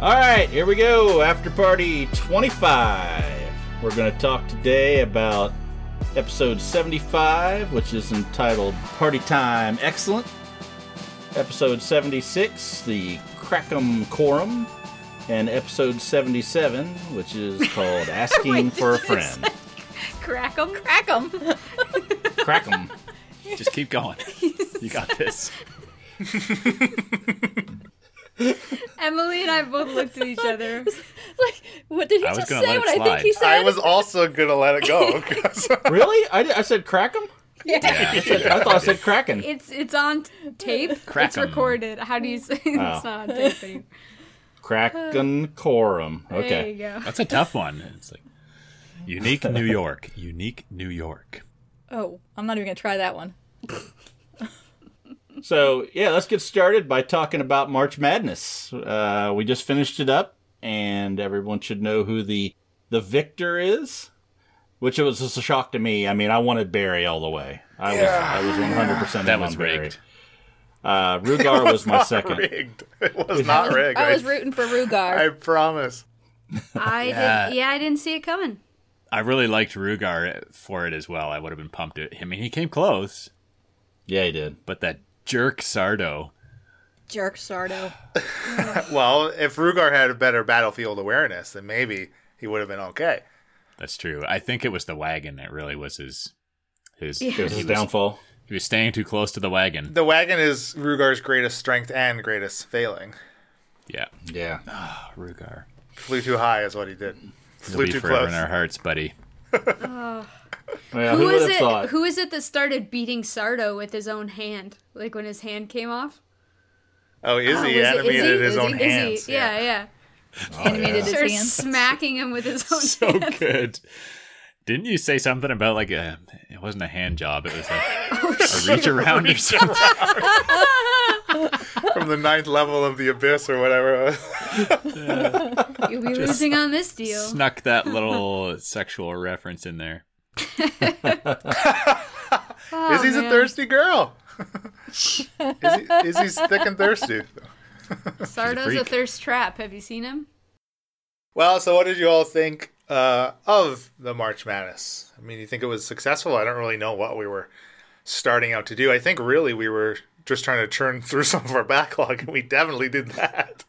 All right, here we go. After party 25. We're going to talk today about episode 75, which is entitled Party Time Excellent. Episode 76, the Crackum Quorum. And episode 77, which is called Asking Wait, for a did you Friend. say- Crack 'em. Crack 'em. Crackum. Just keep going. You got this. Emily and I both looked at each other. like, what did he I just say let when it I think he said? I was also gonna let it go. Really? I, did- I said Crackum? yeah. I, said, I thought I said Kraken. It's it's on tape. Crack it's 'em. recorded. How do you say it's Oh. not on tape anymore? Kraken Quorum. There you Okay. go. That's a tough one. It's like unique New York. Unique New York. Oh, I'm not even gonna try that one. So, yeah, let's get started by talking about March Madness. Uh, we just finished it up, and everyone should know who the the victor is, which it was just a shock to me. I mean, I wanted Barry all the way. I was I was 100% That in was Barry. rigged. Uh, Rugar was my not second. rigged. It was not rigged. I was rooting for Rugar. I promise. I Yeah. did. Yeah, I didn't see it coming. I really liked Rugar for it as well. I would have been pumped. At, I mean, he came close, Yeah, he did. but that jerk Sardo. Jerk Sardo. Well, if Rugar had a better battlefield awareness, then maybe he would have been okay. That's true. I think it was the wagon that really was his. His, It was he, his was, downfall. he was staying too close to the wagon. The wagon is Rugar's greatest strength and greatest failing. Yeah. Yeah. Ah, Rugar. Flew too high is what he did. He'll Flew be too forever close. in our hearts, buddy. Ah. Well, Who would is have it? thought? Who is it that started beating Sardo with his own hand? Like when his hand came off. Oh, Izzy Oh, was it animated Izzy? his own Izzy? hands. Yeah, yeah. Oh, animated his hands. smacking him with his own So hands. good. Didn't you say something about like a? It wasn't a hand job. It was a, oh, a reach around or something. From the ninth level of the abyss or whatever. it was. You'll be losing on this deal. Snuck that little sexual reference in there. Oh, Izzy's a thirsty girl. Izzy, Izzy's thick and thirsty. Sardo's a freak. thirst trap. Have you seen him? Well, so what did you all think uh, of the March Madness? I mean, you think it was successful? I don't really know what we were starting out to do. I think really we were just trying to churn through some of our backlog, and we definitely did that.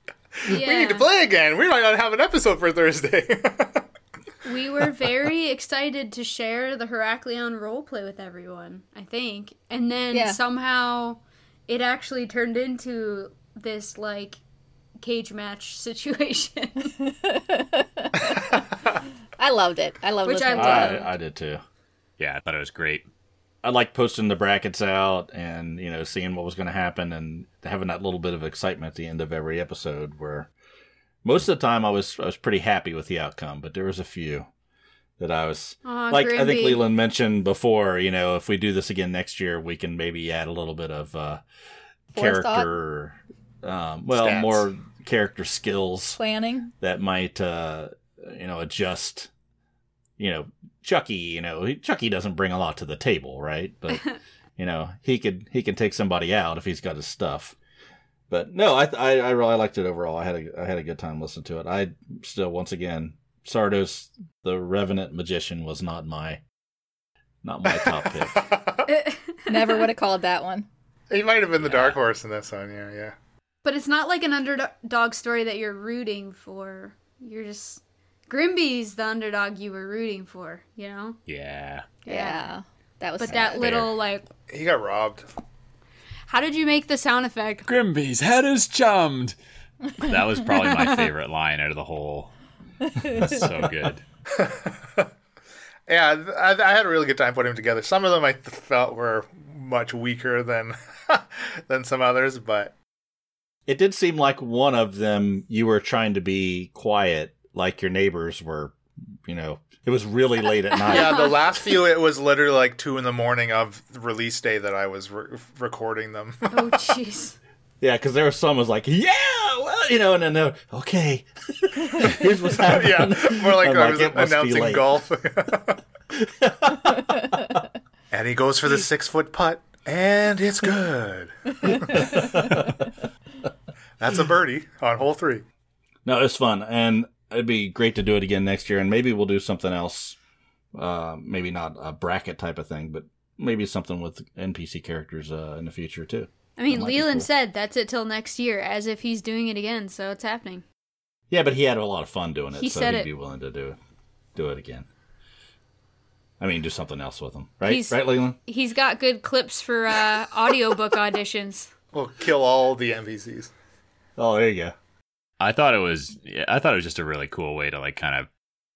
Yeah. We need to play again. We might not have an episode for Thursday. We were very excited to share the Heraklion roleplay with everyone, I think. And then Yeah. somehow it actually turned into this like cage match situation. I loved it. I loved Which I to love. it. I, I did too. Yeah, I thought it was great. I like posting the brackets out and you know seeing what was going to happen and having that little bit of excitement at the end of every episode. Where most of the time I was I was pretty happy with the outcome, but there was a few that I was Aw, like. I think Leland mentioned before. You know, if we do this again next year, we can maybe add a little bit of uh, character. Um, well, Stats. more character skills Planning. that might uh you know adjust you know chucky you know chucky doesn't bring a lot to the table right but you know he could he can take somebody out if he's got his stuff but no i i, I really liked it overall i had a i had a good time listening to it i still once again sardos the revenant magician was not my not my top pick Never would have called that one. he might have been the dark horse in this one. Yeah, yeah. but it's not like an underdog story that you're rooting for. You're just Grimby's the underdog you were rooting for, you know? Yeah. Yeah. That was But sad. that little like He got robbed. How did you make the sound effect? Grimby's head is chummed. That was probably my favorite line out of the whole. That's so good. Yeah, I, I had a really good time putting them together. Some of them I felt were much weaker than than some others, but it did seem like one of them you were trying to be quiet like your neighbors were you know it was really late at night yeah, the last few it was literally like two in the morning of release day that I was re- recording them. Oh jeez. Yeah, because there was some was like, yeah, well, you know, and then they're okay. Here's what's happening. yeah, more like I'm I was "It announcing golf. and he goes for the six foot putt, and it's good. That's a birdie on hole three. No, it's fun, and it'd be great to do it again next year, and maybe we'll do something else. Uh, maybe not a bracket type of thing, but maybe something with NPC characters uh, in the future too. I mean, That might be Leland cool. said that's it till next year, as if he's doing it again, so it's happening. Yeah, but he had a lot of fun doing it, He so said he'd it. be willing to do do it again. I mean, do something else with him, right? He's- right, Leland? He's got good clips for uh, audiobook auditions. We'll kill all the NPCs. Oh, there you go. I thought it was I thought it was just a really cool way to like kind of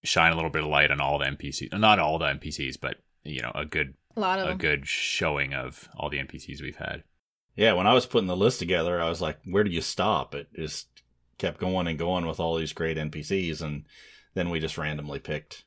shine a little bit of light on all the NPCs. Not all the NPCs, but you know, a good A lot of a them. good showing of all the NPCs we've had. Yeah, when I was putting the list together, I was like, where do you stop? It just kept going and going with all these great NPCs, and then we just randomly picked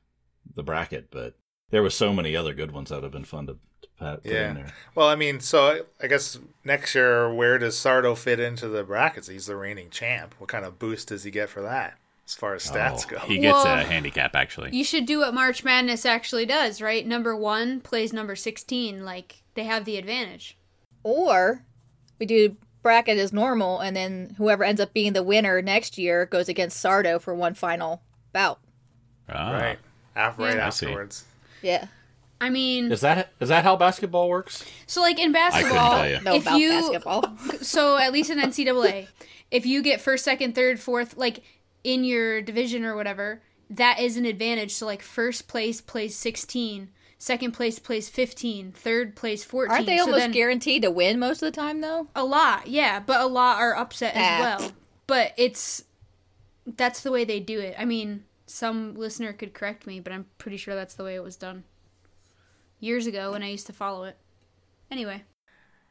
the bracket. But there was so many other good ones that would have been fun to, to pat- put Yeah. in there. Well, I mean, so I guess next year, where does Sardo fit into the brackets? He's the reigning champ. What kind of boost does he get for that, as far as stats Oh, go? He gets Well- a handicap actually. You should do what March Madness actually does, right? Number one plays number 16. Like, they have the advantage. Or we do bracket as normal, and then whoever ends up being the winner next year goes against Sardo for one final bout. Ah. Right, Af- right Yeah. Afterwards. Yeah. I mean, Is that is that how basketball works? so like in couldn't basketball, tell you. No if about you basketball. so at least in NCAA, if you get first, second, third, fourth, like in your division or whatever, that is an advantage. So like first place plays 16, second place plays 15, third place 14. Aren't they So almost then- guaranteed to win most of the time, though? A lot, yeah, but a lot are upset Ah. as well. But it's that's the way they do it. I mean, some listener could correct me, but I'm pretty sure that's the way it was done years ago when I used to follow it. Anyway,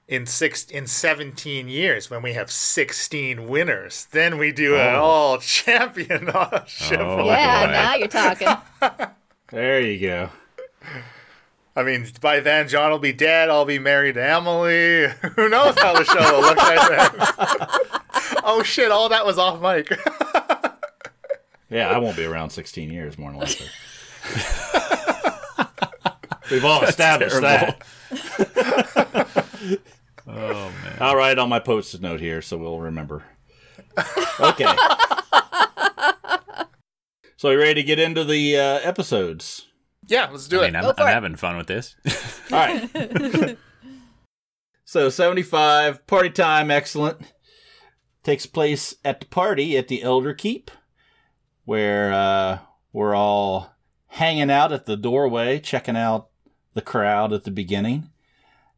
In six, in seventeen years, when we have sixteen winners, then we do an Oh. all championship. Oh, yeah, boy. now you're talking. There you go. I mean, by then John will be dead. I'll be married to Emily. Who knows how the show will look like then? oh shit! All that was off mic. Yeah, I won't be around 16 years, more than likely. We've all established that. Oh man. I'll write on my post-it note here so we'll remember. Okay. so, you ready to get into the uh, episodes? yeah, let's do I it. mean, I'm, I'm having fun with this. All right. so, 75, party time, excellent. Takes place at the party at the Elder Keep, where uh, we're all hanging out at the doorway, checking out the crowd at the beginning.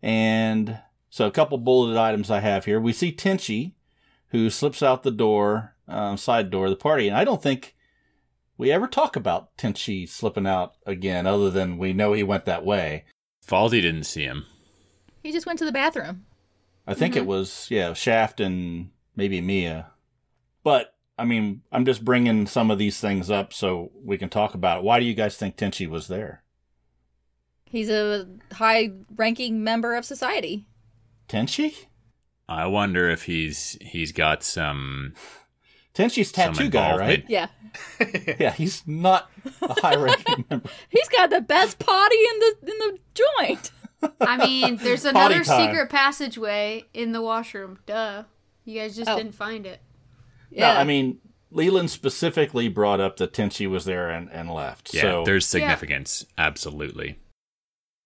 And so, a couple bulleted items I have here. We see Tenchi, who slips out the door, um, side door of the party. And I don't think we ever talk about Tenchi slipping out again, other than we know he went that way. Falsey didn't see him. he just went to the bathroom. I think it was yeah Shaft and maybe Mia, but I mean I'm just bringing some of these things up so we can talk about it. Why do you guys think Tenchi was there? He's a high ranking member of society. Tenchi? I wonder if he's he's got some Tenchi's some tattoo guy, right? Yeah. Yeah, he's not a high-ranking member. He's got the best potty in the in the joint. I mean, there's another secret passageway in the washroom. Duh. You guys just Oh. didn't find it. Yeah. No, I mean Leland specifically brought up that Tenchi was there and, and left. Yeah, so there's significance. Absolutely.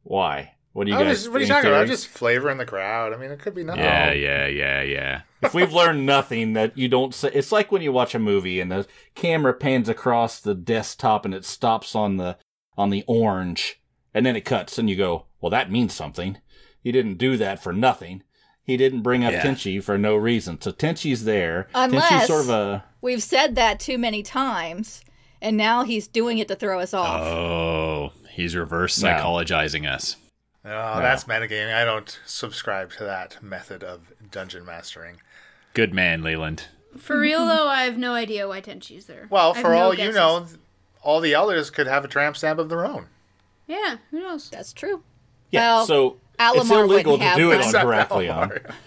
Why? What do you I guys? was just- what are you any talking about? theories? Just flavor in the crowd. I mean, it could be nothing. Yeah, yeah, yeah, yeah. if we've learned nothing that you don't say it's like when you watch a movie and the camera pans across the desktop and it stops on the on the orange and then it cuts and you go well that means something he didn't do that for nothing he didn't bring up Yeah. tenchi for no reason so tenchi's there Unless- tenchi's sort of a We've said that too many times, and now he's doing it to throw us off. Oh, he's reverse No. psychologizing us. Oh, that's metagaming. I don't subscribe to that method of dungeon mastering. Good man, Leland. For real though, I have no idea why Tenchi's there. Well, for no all you know, all the elders could have a tramp stamp of their own. Yeah, who knows? That's true. yeah Well, so it's Alamar illegal to do it on Except Heraklion.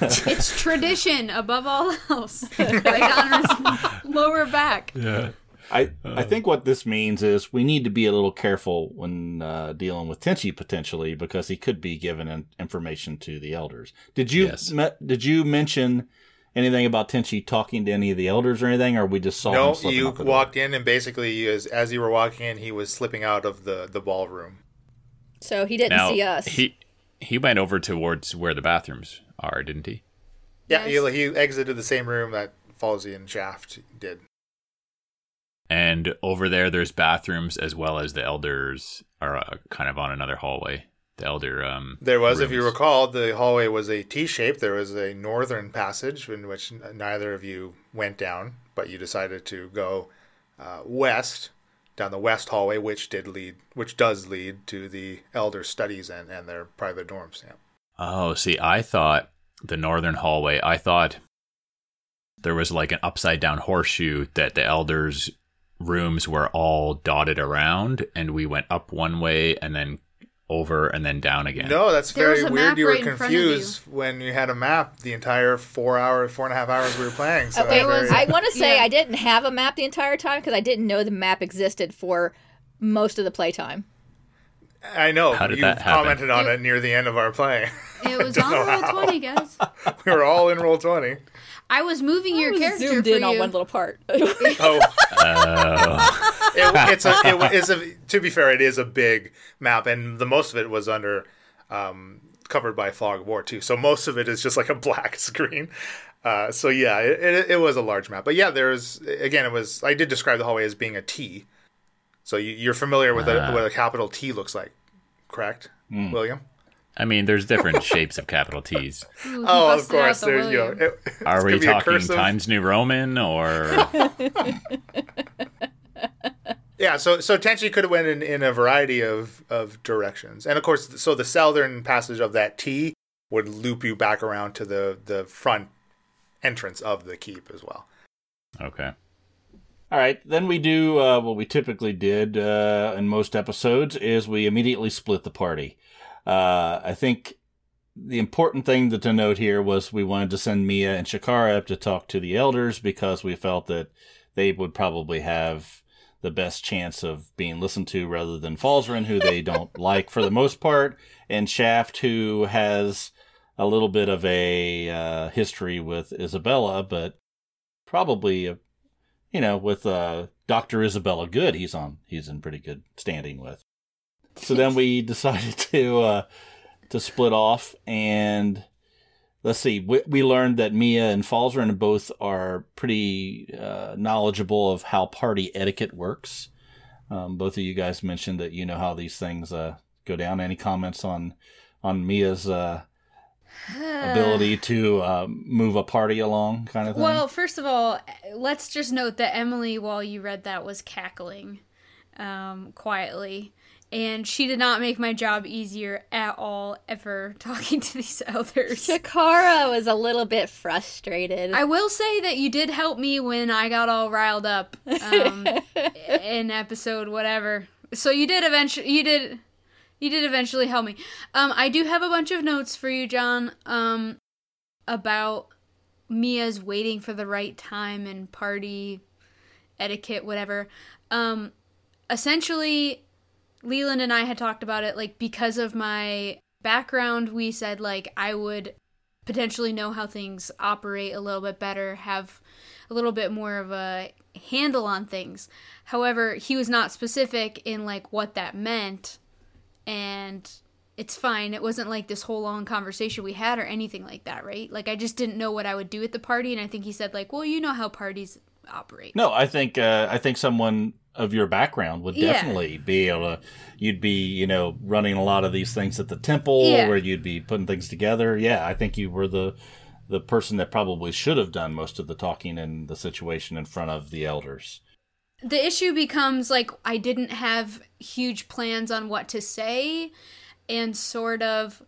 It's tradition above all else. right on his lower back. Yeah. I, I think what this means is we need to be a little careful when uh, dealing with Tenchi potentially because he could be given in, information to the elders. Did you Yes. me- did you mention anything about Tenchi talking to any of the elders or anything, or we just saw no, him slipping you out the door? walked in and basically, as, as you were walking in, he was slipping out of the, the ballroom. So he didn't Now see us. he he went over towards where the bathrooms are, didn't he? Yeah, Yes. he, he exited the same room that Falsey and Shaft did. And over there, there's bathrooms as well as the elders are uh, kind of on another hallway. The elder um. There was, if you recall, the hallway was a T shape. There was a northern passage in which neither of you went down, but you decided to go uh, west down the west hallway, which did lead, which does lead to the elder studies and, and their private dorms. Yeah. Oh, see, I thought the northern hallway. I thought there was like an upside down horseshoe that the elders' rooms were all dotted around, and we went up one way and then over and then down again. No, that's There very weird. map You were right in front you. confused when you had a map the entire four hour, four and a half hours we were playing. So Okay, that's very- I want to say yeah. I didn't have a map the entire time because I didn't know the map existed for most of the playtime. I know How did you that happen? commented on it near the end of our play. It was on roll twenty, guys. we were all in roll twenty. I was moving your was character zoomed for in on you. one little part. Oh, Oh, it, it's a it is a to be fair, it is a big map, and the most of it was under um, covered by fog of war too. So most of it is just like a black screen. Uh, so yeah, it, it, it was a large map, but yeah, there's again, it was. I did describe the hallway as being a T. So you, you're familiar with Ah. a, what a capital T looks like, correct, William? I mean, there's different shapes of capital T's. Ooh, Oh, of course. the There's you know, it- Are we gonna be a talking. Times New Roman or? Yeah, so so Tenchi could have went in, in a variety of, of directions, and of course, so the southern passage of that T would loop you back around to the the front entrance of the keep as well. Okay. All right, then we do uh, what we typically did uh, in most episodes is we immediately split the party. Uh, I think the important thing to, note here was we wanted to send Mia and Shakara up to talk to the elders because we felt that they would probably have the best chance of being listened to rather than Falzarin, who they don't like for the most part, and Shaft, who has a little bit of a uh, history with Isabella, but probably you know, with uh, Doctor Isabella Good, he's on. He's in pretty good standing with. So then we decided to uh, to split off, and let's see. We, we learned that Mia and Falzarin both are pretty uh, knowledgeable of how party etiquette works. Um, both of you guys mentioned that you know how these things uh, go down. Any comments on on Mia's uh, ability to uh, move a party along, kind of thing? Well, first of all, let's just note that Emily, while you read that, was cackling um, quietly. And she did not make my job easier at all, ever talking to these elders. Shakara was a little bit frustrated. I will say that you did help me when I got all riled up um, in episode whatever. So you did eventually. You did. You did eventually help me. Um, I do have a bunch of notes for you, John. Um, about Mia's waiting for the right time and party etiquette, whatever. Um, essentially, Leland and I had talked about it. Like because of my background, we said like I would potentially know how things operate a little bit better, have a little bit more of a handle on things. However, he was not specific in like what that meant and it's fine. It wasn't like this whole long conversation we had or anything like that, right? Like I just didn't know what I would do at the party and I think he said like, "Well, you know how parties operate." No, I think uh, I think someone of your background would Yeah. definitely be able to. You'd be, you know, running a lot of these things at the temple, Yeah. where you'd be putting things together. Yeah, I think you were the the person that probably should have done most of the talking in the situation in front of the elders. the issue becomes like I didn't have huge plans on what to say and sort of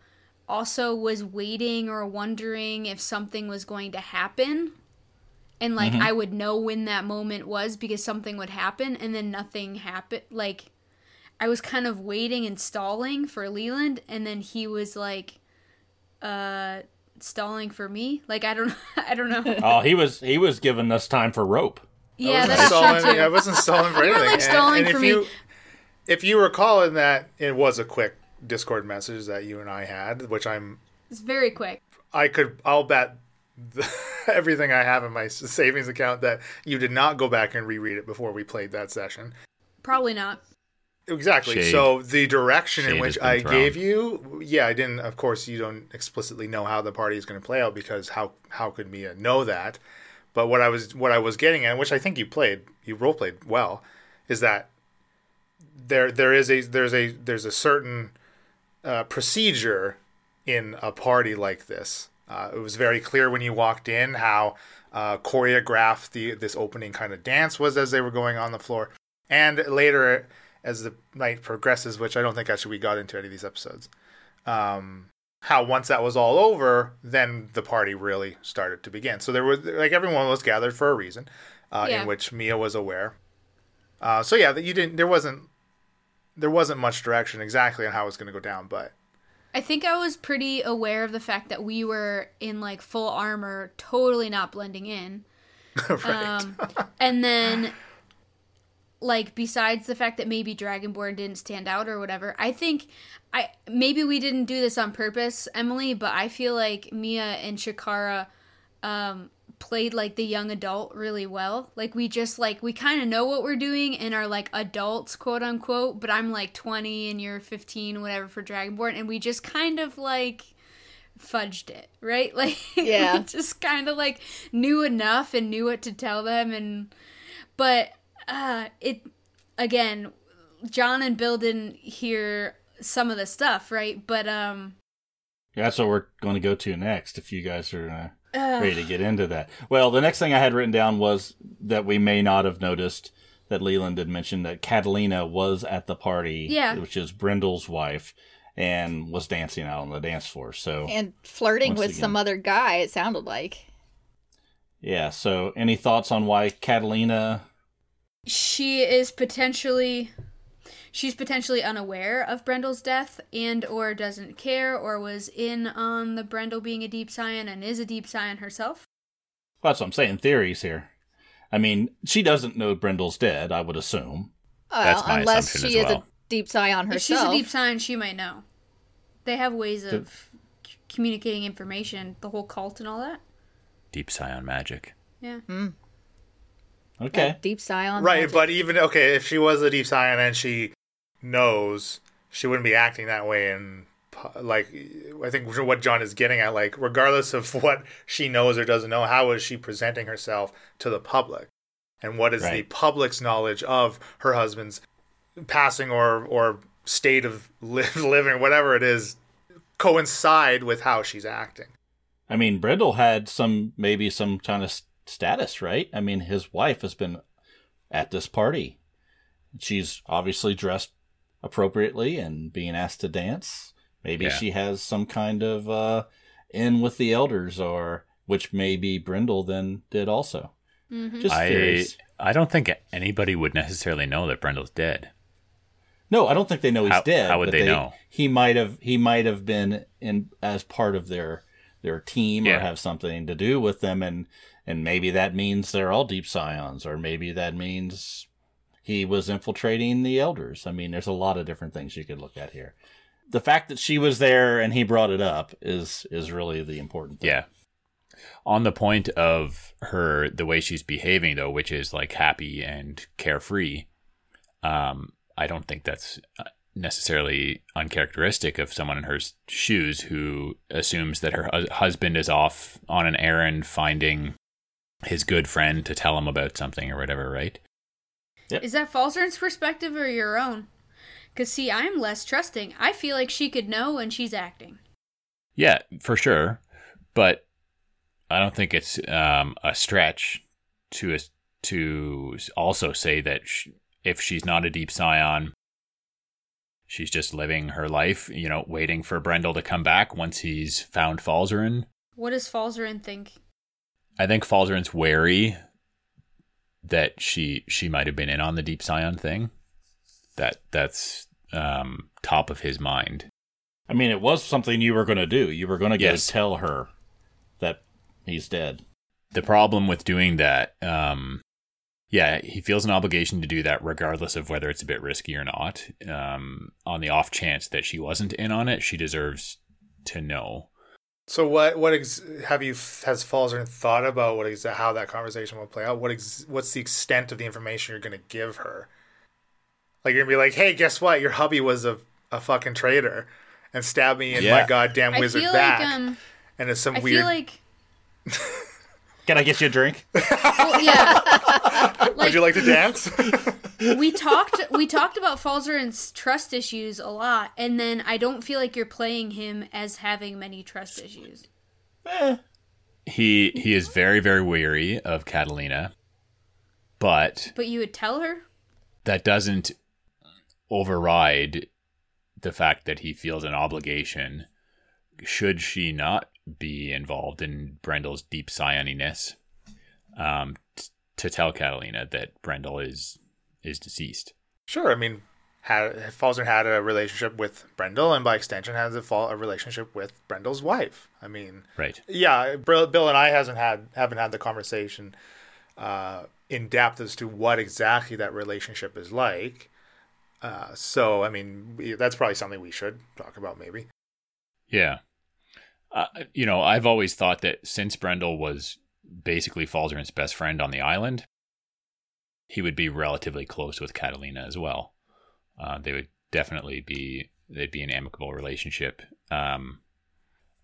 also was waiting or wondering if something was going to happen. And like I would know when that moment was because something would happen and then nothing happened. Like I was kind of waiting and stalling for Leland and then he was like uh stalling for me. Like I don't I don't know. Oh, he was he was giving us time for rope. I yeah, wasn't that's stalling, true too. I wasn't stalling for anything. like, And- and for if me. You, if you recall in that, it was a quick Discord message that you and I had, which I'm It's very quick. I could I'll bet the, everything I have in my savings account that you did not go back and reread it before we played that session. Probably not. Exactly. Shade. So the direction in which I thrown. gave you, yeah, I didn't. Of course, you don't explicitly know how the party is going to play out because how how could Mia know that? But what I was what I was getting at, which I think you played, you role played well, is that there there is a there's a there's a certain uh, procedure in a party like this. Uh, it was very clear when you walked in how uh, choreographed the this opening kind of dance was as they were going on the floor, and later as the night progresses, which I don't think actually we got into any of these episodes. Um, how once that was all over, then the party really started to begin. So there was like everyone was gathered for a reason, uh, Yeah. in which Mia was aware. Uh, so yeah, that you didn't. There wasn't. There wasn't much direction exactly on how it was going to go down, but I think I was pretty aware of the fact that we were in like full armor, totally not blending in. right. Um, and then, like, besides the fact that maybe Dragonborn didn't stand out or whatever, I think I maybe we didn't do this on purpose, Emily, but I feel like Mia and Shakara um, played like the young adult really well. Like we just like we kind of know what we're doing and are like adults, quote unquote. But I'm like 20 and you're 15, whatever for Dragonborn, and we just kind of like fudged it, right? Like Yeah. we just kind of like knew enough and knew what to tell them and but uh it again John and Bill didn't hear some of the stuff, right? But um yeah, That's what we're going to go to next. If you guys are uh, uh, ready to get into that. Well, the next thing I had written down was that we may not have noticed that Leland did mention that Catalina was at the party, Yeah. which is Brendel's wife, and was dancing out on the dance floor. So And flirting with again. some other guy, it sounded like. yeah. So any thoughts on why Catalina? she is potentially she's potentially unaware of Brendel's death and or doesn't care or was in on the Brendel being a deep scion and is a deep scion herself. Well, that's what I'm saying. Theories here. I mean, she doesn't know Brendel's dead. I would assume. Well, That's my unless assumption she as is well. a deep scion herself. If she's a deep scion, she might know. They have ways of c- communicating information, the whole cult and all that. Deep scion magic. Yeah. Hmm. Okay. Deep scion. right, magic. but even okay, if she was a deep scion and she knows, she wouldn't be acting that way. And like, I think what John is getting at, like, regardless of what she knows or doesn't know, how is she presenting herself to the public? And what is the public's knowledge of her husband's passing or or state of li- living, whatever it is, coincide with how she's acting? I mean, Brendel had some maybe some kind of status, right? I mean, his wife has been at this party. She's obviously dressed appropriately and being asked to dance. Maybe Yeah. she has some kind of uh, in with the elders, or which maybe Brendel then did also. Mm-hmm. Just I theories. I don't think anybody would necessarily know that Brendel's dead. No, I don't think they know he's How- dead. how would but they know? He might have. He might have been in as part of their their team or have something to do with them, and and maybe that means they're all deep scions, or maybe that means he was infiltrating the elders. I mean, there's a lot of different things you could look at here. The fact that she was there and he brought it up is is really the important thing. Yeah. On the point of her, the way she's behaving, though, which is like happy and carefree, um, I don't think that's uh, necessarily uncharacteristic of someone in her shoes who assumes that her husband is off on an errand finding his good friend to tell him about something or whatever, right? Is that Falzern's perspective or your own? Because, see, I'm less trusting. I feel like she could know when she's acting. Yeah, for sure. But I don't think it's um, a stretch to to also say that sh- if she's not a deep scion, she's just living her life, you know, waiting for Brendel to come back once he's found Falzarin. What does Falzern think? I think Falzarin's wary that she she might have been in on the deep scion thing. That that's um, top of his mind. I mean, it was something you were going to do. You were going to go Yes. tell her that he's dead. the problem with doing that um yeah he feels an obligation to do that regardless of whether it's a bit risky or not um on the off chance that she wasn't in on it she deserves to know So what what ex- have you has Falzern thought about what ex- how that conversation will play out? What ex- what's the extent of the information you're going to give her? Like you're gonna be like, hey, guess what? Your hubby was a a fucking traitor and stabbed me in Yeah. my goddamn I wizard feel back. like um, and it's some I weird. feel like Can I get you a drink? well, yeah. Would you like to dance? we talked we talked about Falzern's trust issues a lot, and then I don't feel like you're playing him as having many trust issues. Eh. He he is very very weary of Catalina, but But you would tell her? that doesn't override the fact that he feels an obligation should she not be involved in Brendel's deep psioniness um, t- to tell Catalina that Brendel is is deceased. Sure. I mean, had Falzern had a relationship with Brendel, and by extension has a, Fal- a relationship with Brendel's wife. I mean, Right. yeah, Bill Bill and I hasn't had haven't had the conversation uh, in depth as to what exactly that relationship is like. Uh, so, I mean, we- that's probably something we should talk about, maybe. Yeah. Uh, you know, I've always thought that since Brendel was basically Falzern's best friend on the island, he would be relatively close with Catalina as well. Uh, they would definitely be they'd be an amicable relationship. Um,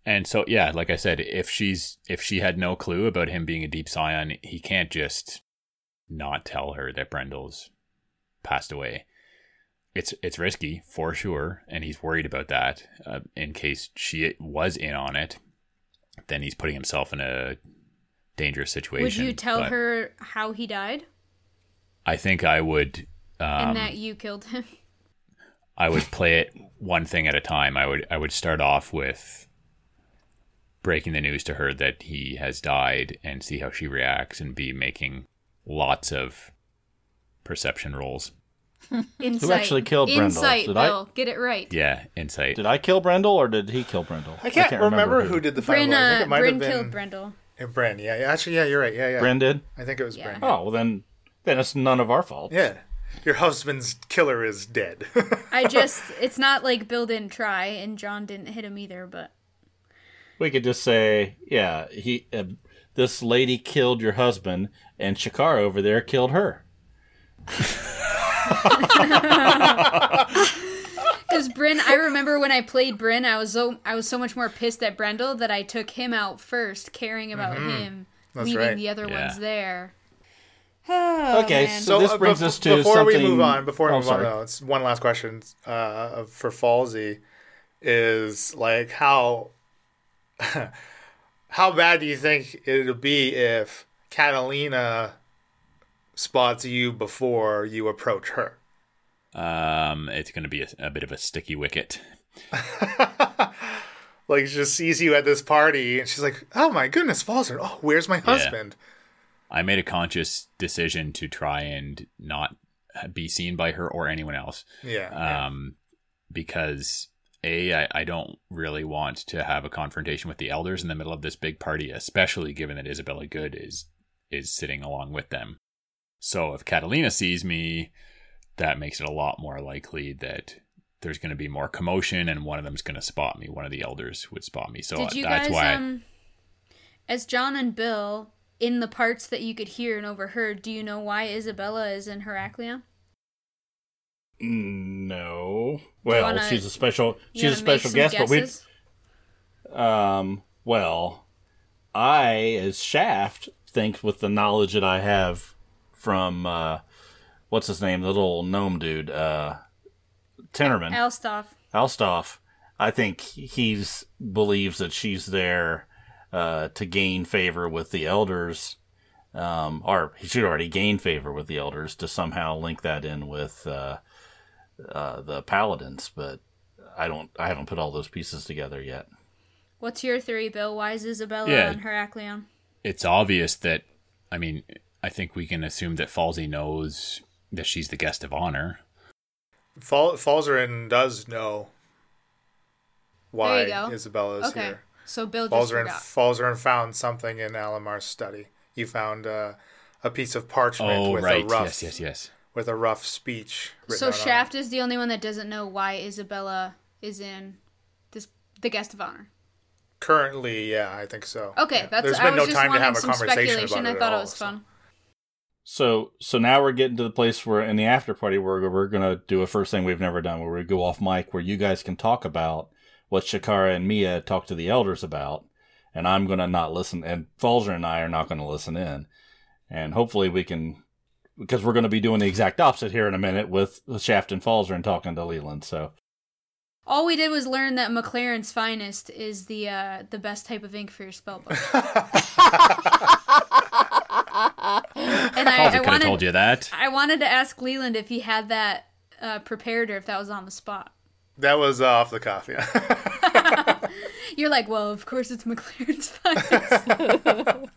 and so yeah, like I said, if she's if she had no clue about him being a deep scion, he can't just not tell her that Brendel's passed away. It's it's risky for sure, and he's worried about that uh, in case she was in on it. Then he's putting himself in a dangerous situation. Would you tell but her how he died I think I would. Um, and that you killed him? I would play it one thing at a time. I would I would start off with breaking the news to her that he has died and see how she reacts and be making lots of perception rolls. Insight. actually killed Brendel? Insight, Did I- Bill. Get it right. Yeah, insight. Did I kill Brendel or did he kill Brendel? I can't, remember, who did the final. Bryn, blow. I think uh, it might Bryn have been killed Brendel. uh, Bryn. Yeah, yeah, actually, yeah, you're right. Yeah, yeah. Bren did. I think it was Yeah. Bryn. Oh well, then then it's none of our fault. Yeah, your husband's killer is dead. I just, it's not like Bill didn't try and John didn't hit him either, but We could just say, yeah, he, uh, this lady killed your husband, and Shakara over there killed her. Because Bryn, I remember when I played Bryn, I was so I was so much more pissed at Brendel that I took him out first, caring about him, Mm-hmm. That's leaving right. the other Yeah. ones there. Oh, Okay, man. so- this uh, brings bef- us to before we move on. Before we Oh, move sorry. on, though, it's one last question uh, for Falsey is like how how bad do you think it'll be if Catalina spots you before you approach her? Um, it's going to be a, a bit of a sticky wicket. Like she just sees you at this party and she's like, "Oh my goodness, Falser! Oh, where's my husband?" I made a conscious decision to try and not be seen by her or anyone else. Yeah, yeah. um, because a I, I don't really want to have a confrontation with the elders in the middle of this big party, especially given that Isabella Good is is sitting along with them. So if Catalina sees me, that makes it a lot more likely that there's going to be more commotion, and one of them's going to spot me. One of the elders would spot me. So Did you that's guys, why. Um, as John and Bill, in the parts that you could hear and overheard, do you know why Isabella is in Heracleon? No. Well, wanna- she's a special. She's a special some guest, but we. Um. Well, I, as Shaft, think with the knowledge that I have from uh, what's his name, the little gnome dude, uh, Tinnerman, Alstoff. Alstoff. I think he's believes that she's there uh, to gain favor with the elders, um, or he should already gain favor with the elders to somehow link that in with uh, uh, the paladins. But I don't. I haven't put all those pieces together yet. What's your theory, Bill? Why is Isabella Yeah. on Heracleon? it's obvious that I mean I think we can assume that Falsey knows that she's the guest of honor. Fal- Falzarin does know why There you go. Isabella's Okay. here. So Bill just Falzarin, forgot. Falzarin found something in Alamar's study. He found uh, a piece of parchment Oh with right, a rough yes, yes, yes. with a rough speech. written So out on it. Shaft is the only one that doesn't know why Isabella is in this the guest of honor. Currently, yeah, I think so. Okay, Yeah. that's. There's I been was no just time to have a some conversation speculation. about it I at thought all, it was so. fun. So so so now we're getting to the place where in the after party where we're gonna do a first thing we've never done, where we go off mic, where you guys can talk about what Shakara and Mia talk to the elders about, and I'm gonna not listen, and Falzer and I are not gonna listen in, and hopefully we can, because we're gonna be doing the exact opposite here in a minute with, with Shaft and Falzer and talking to Leland. So All we did was learn that McLaren's finest is the uh, the best type of ink for your spell book. and I, Halsey I could have wanted told you that. I wanted to ask Leland if he had that uh, prepared or if that was on the spot. That was uh, off the cuff, yeah. You're like, well, of course it's McLaren's finest.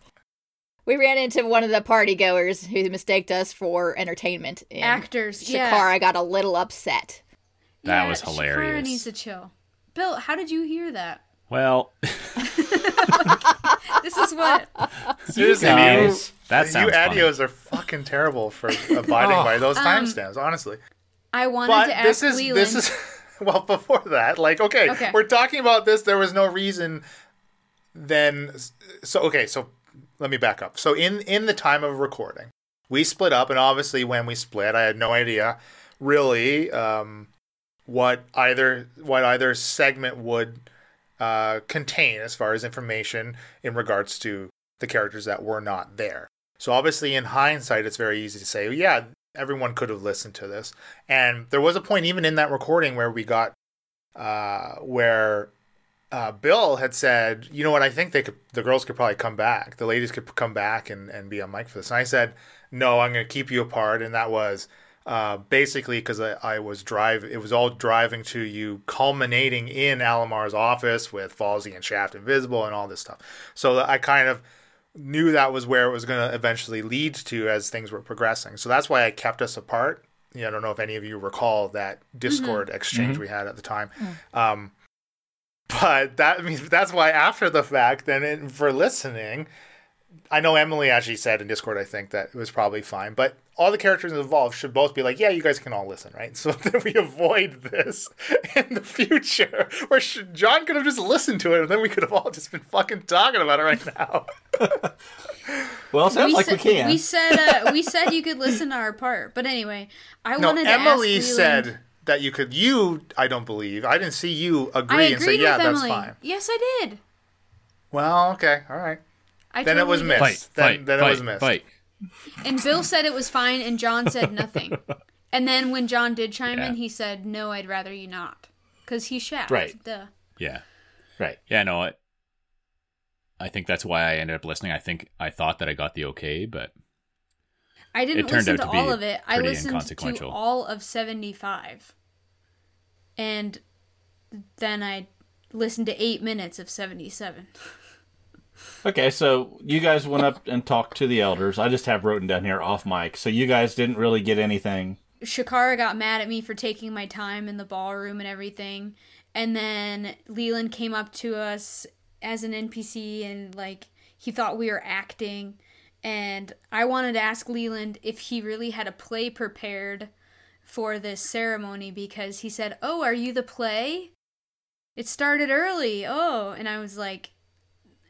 We ran into one of the party goers who mistaked us for entertainment. And Actors, yeah. Shakara got a little upset. That Yeah, was Shakara hilarious. needs to chill. Bill, how did you hear that? Well, This is what Seriously, guys. that you, sounds you funny. adios are fucking terrible for abiding by those timestamps, honestly. I wanted But to ask this is Leland. this is well before that. Like, okay, Okay. we're talking about this. There was no reason then. So okay, so let me back up. So in in the time of recording, we split up, and obviously when we split, I had no idea really um, what either what either segment would uh, contain as far as information in regards to the characters that were not there. So obviously, in hindsight, it's very easy to say, yeah, everyone could have listened to this. And there was a point even in that recording where we got uh, where uh, Bill had said, you know what, I think they could, the girls could probably come back, the ladies could come back and, and be on mic for this. And I said, no, I'm going to keep you apart. And that was uh, basically because I, I was driving, it was all driving to you, culminating in Alamar's office with Falsey and Shaft Invisible and all this stuff. So I kind of knew that was where it was going to eventually lead to as things were progressing. So that's why I kept us apart. Yeah, I don't know if any of you recall that Discord exchange we had at the time. Um, but that I mean that's why after the fact, then for listening, I know Emily actually said in Discord, I think that it was probably fine. But all the characters involved should both be like, yeah, you guys can all listen, right? So that we avoid this in the future, where John could have just listened to it, and then we could have all just been fucking talking about it right now. well, it sounds like said, we can. We said uh, we said you could listen to our part, but anyway, I No, wanted to Emily ask Leland- said that you could. You, I don't believe. I didn't see you agree and say, yeah, with that's Emily. fine. Yes, I did. Well, okay, all right. I Then it was missed. Fight, Then- fight, then it was missed. fight. And Bill said it was fine, and John said nothing. and then when John did chime Yeah. in, he said, "No, I'd rather you not," because he's Shaft. Right. Duh. Yeah. right. Yeah, no, I, I think that's why I ended up listening. I think I thought that I got the okay, but I didn't It turned listen out to, to be all of it. I listened to all of seventy-five, and then I listened to eight minutes of seventy-seven. Okay, so you guys went up and talked to the elders. I just have written down here off mic. So you guys didn't really get anything. Shakara got mad at me for taking my time in the ballroom and everything. And then Leland came up to us as an NPC and like he thought we were acting. And I wanted to ask Leland if he really had a play prepared for this ceremony because he said, Oh, are you the play? It started early. Oh. And I was like,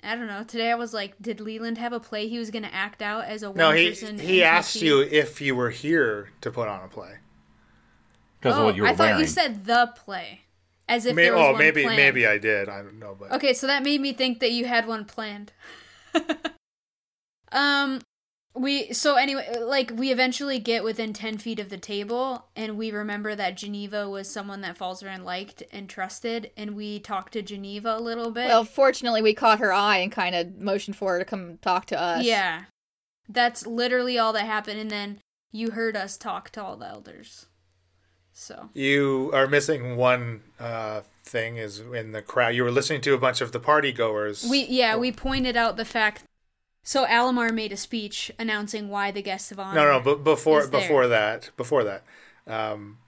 I don't know. Today I was like, did Leland have a play he was going to act out as a one No, he he asked you if you were here to put on a play. Because oh, of what you were I thought wearing. you said the play, as if May- there was oh, one maybe planned. maybe I did. I don't know, but Okay, so that made me think that you had one planned. um, we so anyway, like we eventually get within ten feet of the table, and we remember that Geneva was someone that Falzarin liked and trusted, and we talked to Geneva a little bit. Well, fortunately, we caught her eye and kind of motioned for her to come talk to us. yeah, that's literally all that happened, and then you heard us talk to all the elders. So you are missing one uh, thing. Is in the crowd. You were listening to a bunch of the party goers. We yeah, we pointed out the fact. So Alamar made a speech announcing why the guests of honor. no, no, but before before that, before that, um,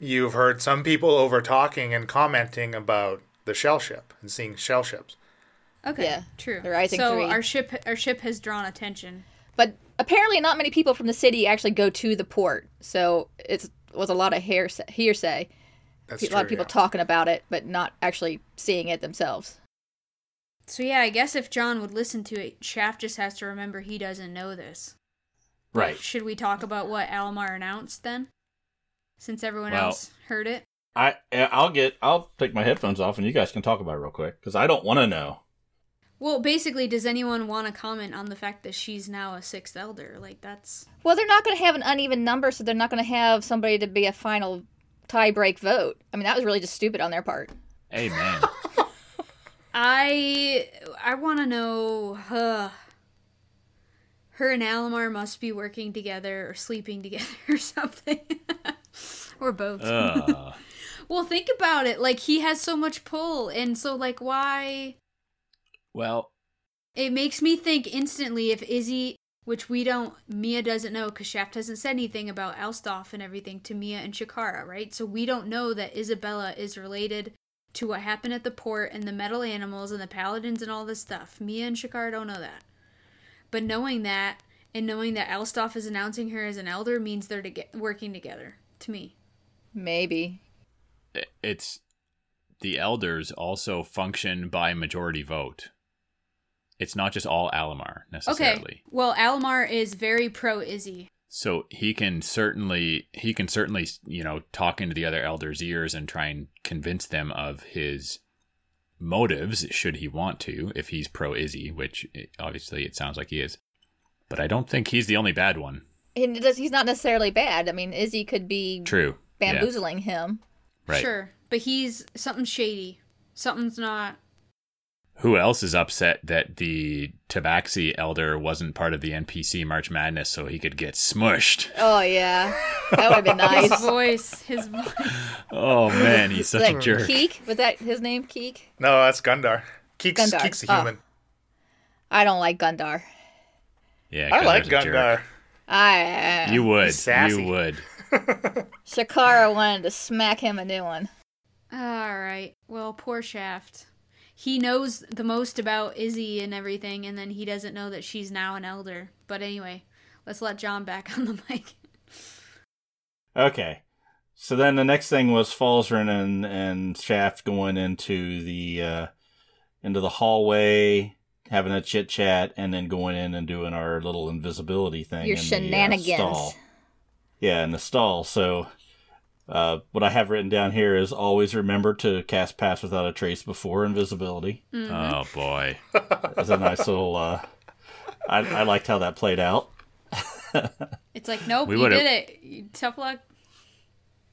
you've heard some people over talking and commenting about the shell ship and seeing shell ships. Okay, Yeah, true. the Rising so Three. our ship our ship has drawn attention. But apparently, not many people from the city actually go to the port. So it was a lot of hearsay. hearsay. That's a lot of people yeah. talking about it, but not actually seeing it themselves. So yeah, I guess if John would listen to it, Shaft just has to remember he doesn't know this. Right. Should we talk about what Alamar announced then? Since everyone Well- else heard it. I I'll get I'll take my headphones off and you guys can talk about it real quick because I don't want to know. Well, basically, does anyone want to comment on the fact that she's now a sixth elder? Like that's Well, they're not going to have an uneven number, so they're not going to have somebody to be a final tie break vote. I mean, that was really just stupid on their part. Hey man, I I want to know. Uh, her and Alamar must be working together or sleeping together or something, or both. uh, well, think about it. Like he has so much pull, and so like why? well, It makes me think instantly if Izzy, which we don't, Mia doesn't know because Shaft hasn't said anything about Elstoff and everything to Mia and Shakara, right? So we don't know that Isabella is related to what happened at the port and the metal animals and the paladins and all this stuff. Mia and Shakara don't know that. But knowing that and knowing that Elstoff is announcing her as an elder means they're to get, working together, to me. Maybe. it's the elders also function by majority vote. It's not just all Alamar necessarily. Okay. Well, Alamar is very pro Izzy. So he can certainly he can certainly you know talk into the other elders' ears and try and convince them of his motives should he want to if he's pro Izzy, which obviously it sounds like he is. But I don't think he's the only bad one. And he's not necessarily bad. I mean, Izzy could be True. Yeah. bamboozling him. Right. Sure. But he's something shady. Something's not. Who else is upset that the Tabaxi elder wasn't part of the NPC March Madness so he could get smushed? Oh yeah, that would have been His nice. voice. His voice. Oh man, he's such like a jerk. Keek was that his name? Keek. No, that's Gundar. Keek's, Gundar. Keek's a Oh. human. I don't like Gundar. Yeah, I like Gundar's a. Gundar. I You uh, would. He's sassy. You would. Shakara wanted to smack him a new one. All right. Well, poor Shaft. He knows the most about Izzy and everything, and then he doesn't know that she's now an elder. But anyway, let's let John back on the mic. Okay. So then the next thing was Falzarin and and Shaft going into the uh into the hallway, having a chit chat, and then going in and doing our little invisibility thing. Your in shenanigans. The, uh, stall. Yeah, in the stall. So uh, what I have written down here is always remember to cast pass without a trace before invisibility. Oh boy. That's a nice little. Uh, I, I liked how that played out. It's like, nope, We you would've- did it. Tough luck.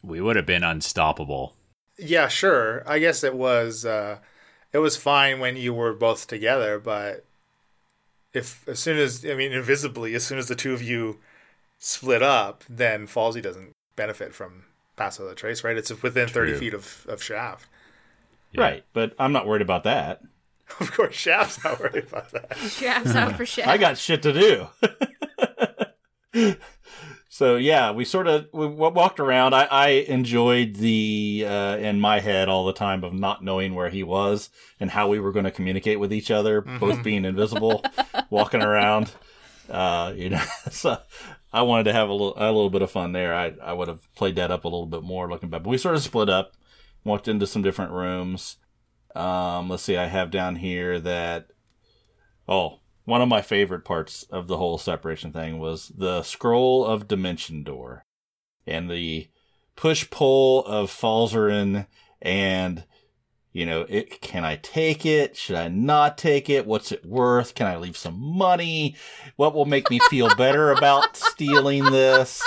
We would have been unstoppable. Yeah, sure. I guess it was uh it was fine when you were both together, but if as soon as I mean invisibly, as soon as the two of you split up, then Falsey doesn't benefit from pass of the trace, right? It's within thirty feet of, of Shaft. Yeah. Right, but I'm not worried about that. Of course, Shaft's not worried about that. Shaft's out for Shaft. I got shit to do. so yeah, we sort of we walked around. I, I enjoyed the uh, in my head all the time of not knowing where he was and how we were going to communicate with each other, both being invisible, walking around. Uh, you know, so I wanted to have a little a little bit of fun there. I I would have played that up a little bit more looking back, but we sort of split up, walked into some different rooms. Um, let's see, I have down here that Oh, one of my favorite parts of the whole separation thing was the scroll of Dimension Door and the push pull of Falzarin and you know, it can I take it? Should I not take it? What's it worth? Can I leave some money? What will make me feel better about stealing this?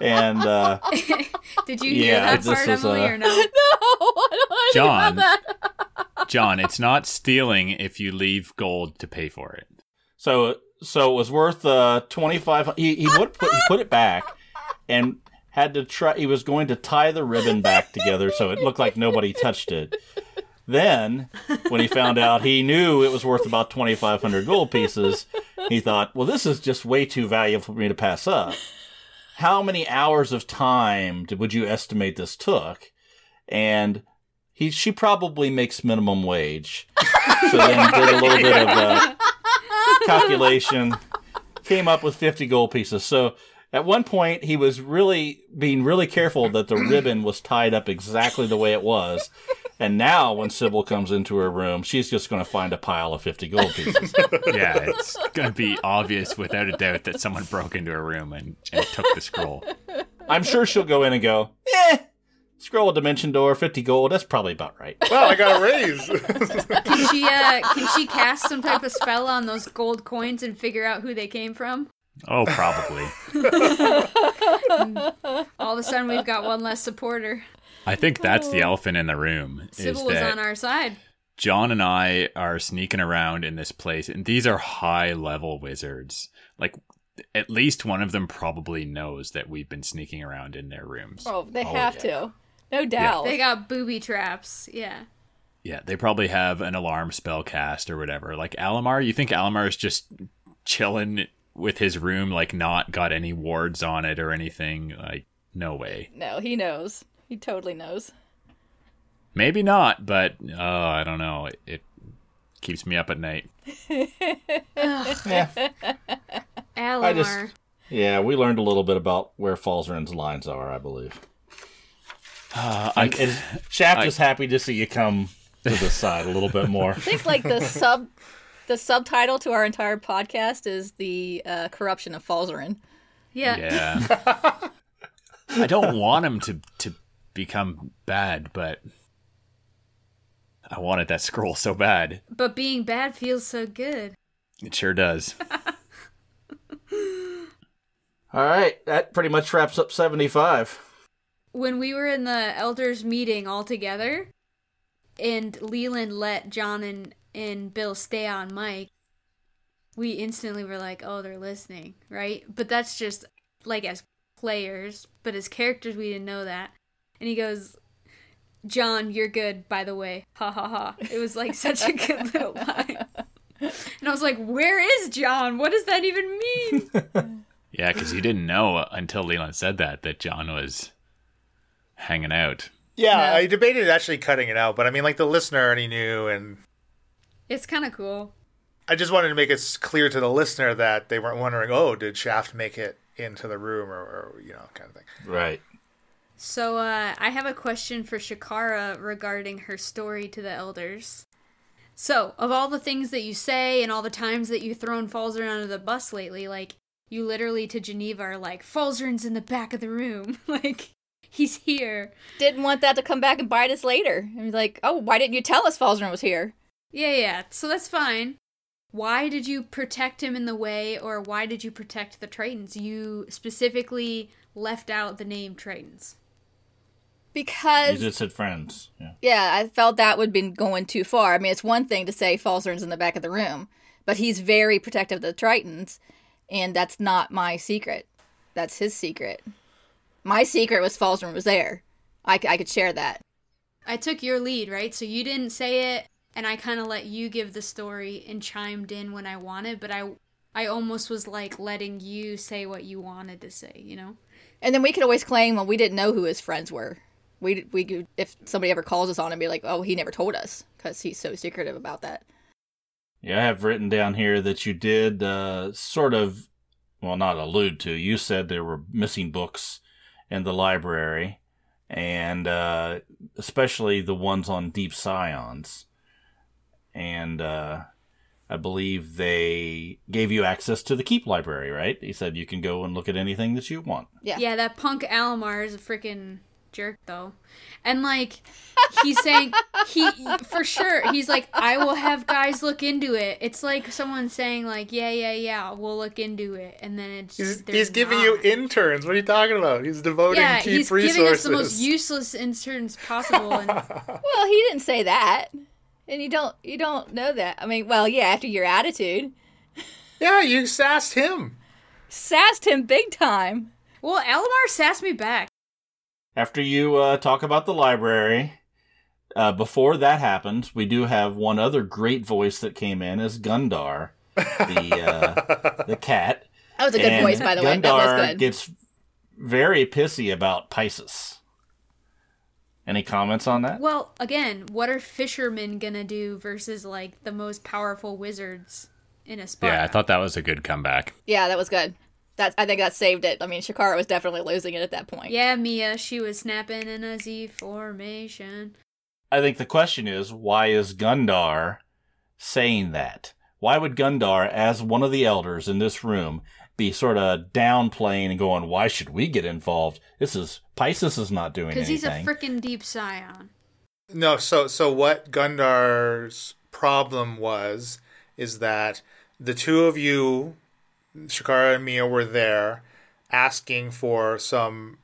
And uh Did you hear Yeah, that this part, is, Emily, uh, or no? No, I don't know anything John. about that. John, it's not stealing if you leave gold to pay for it. So so it was worth uh twenty five. He he would put he put it back and had to try. He was going to tie the ribbon back together so it looked like nobody touched it. Then when he found out he knew it was worth about twenty five hundred gold pieces, he thought, "Well, this is just way too valuable for me to pass up." How many hours of time would you estimate this took? And he she probably makes minimum wage. So then did a little bit of uh, calculation, came up with 50 gold pieces. So at one point, he was really being really careful that the ribbon was tied up exactly the way it was. And now, when Sybil comes into her room, she's just going to find a pile of 50 gold pieces. Yeah, it's going to be obvious without a doubt that someone broke into her room and, and took the scroll. I'm sure she'll go in and go, eh, scroll of dimension door, 50 gold. That's probably about right. Well, I got a raise. Can she uh can she cast some type of spell on those gold coins and figure out who they came from? Oh, probably. All of a sudden we've got one less supporter. I think that's the oh. elephant in the room. Is Sybil was that on our side. John and I are sneaking around in this place, and these are high level wizards. Like, at least one of them probably knows that we've been sneaking around in their rooms. Oh, they Oh, have yeah. to. No doubt. They got booby traps. Yeah. Yeah, they probably have an alarm spell cast or whatever. Like Alamar, you think Alamar is just chilling with his room, like not got any wards on it or anything? Like, no way. no, he knows. He totally knows. Maybe not, but oh, I don't know. It, it keeps me up at night. Yeah. Alamar. just- Yeah, we learned a little bit about where Falzarin's lines are, I believe. Uh, I, And Shaft I- is happy to see you come to the side a little bit more. I think like the sub, the subtitle to our entire podcast is the uh, corruption of Falzarin. yeah. Yeah. I don't want him to to become bad, but I wanted that scroll so bad. But being bad feels so good. It sure does. All right, that pretty much wraps up 75. When we were in the elders meeting all together and Leland let John and, and Bill stay on mic, we instantly were like, oh, they're listening, right? But that's just like as players, but as characters, we didn't know that. And he goes, John, you're good, by the way. Ha ha ha. It was like such a good little line. And I was like, where is John? What does that even mean? Yeah, because you didn't know until Leland said that that John was hanging out. yeah, No. I debated actually cutting it out, but I mean, like the listener already knew, and It's kind of cool. I just wanted to make it clear to the listener that they weren't wondering, oh, did Shaft make it into the room, or, or you know, kind of thing. Right. So uh, I have a question for Shakara regarding her story to the elders. So, of all the things that you say and all the times that you've thrown Falzarin under the bus lately, like you literally to Geneva are like, Falzarin's in the back of the room, like he's here. Didn't want that to come back and bite us later. And be like, oh, why didn't you tell us Falzarin was here? Yeah, yeah. So that's fine. Why did you protect him in the way, or why did you protect the Tritons? You specifically left out the name Tritons. Because. You just said friends. Yeah. yeah, I felt that would have been going too far. I mean, it's one thing to say Falzarin's in the back of the room, but he's very protective of the Tritons, and that's not my secret. That's his secret. My secret was Falzarin was there. I could share that. I took your lead, right? So you didn't say it, and I kind of let you give the story and chimed in when I wanted, but I I almost was like letting you say what you wanted to say, you know? And then we could always claim, well, we didn't know who his friends were. We we could, if somebody ever calls us on it, be like, oh, he never told us because he's so secretive about that. Yeah, I have written down here that you did uh, sort of, well, not allude to. You said there were missing books in the library, and uh, especially the ones on deep scions. And uh, I believe they gave you access to the keep library, right? He said you can go and look at anything that you want. Yeah. Yeah, that punk Alamar is a freaking jerk though. And like he's saying he for sure he's like I will have guys look into it. It's like someone saying like yeah yeah yeah we'll look into it and then it's He's, he's giving not. you interns. What are you talking about? He's devoting yeah, keep he's resources. giving us the most useless interns possible and Well, he didn't say that, and you don't you don't know that. I mean, well, yeah, after your attitude, yeah, you sassed him. sassed him big time. well Alamar sassed me back. After you uh, talk about the library, uh, before that happens, we do have one other great voice that came in as Gundar, the uh, the cat. That was a good And voice, by the way. That was Gundar good. gets very pissy about Pisces. Any comments on that? Well, again, what are fishermen gonna do versus like the most powerful wizards in a Sparta? Yeah, I thought that was a good comeback. yeah, that was good. That I think that saved it. I mean, Shakara was definitely losing it at that point. Yeah, Mia, she was snapping in a Z formation. I think the question is why is Gundar saying that? Why would Gundar, as one of the elders in this room, be sort of downplaying and going, "Why should we get involved? This is Pisces is not doing anything Because he's a freaking deep scion. No, so so what Gundar's problem was is that the two of you, Shakara and Mia, were there asking for some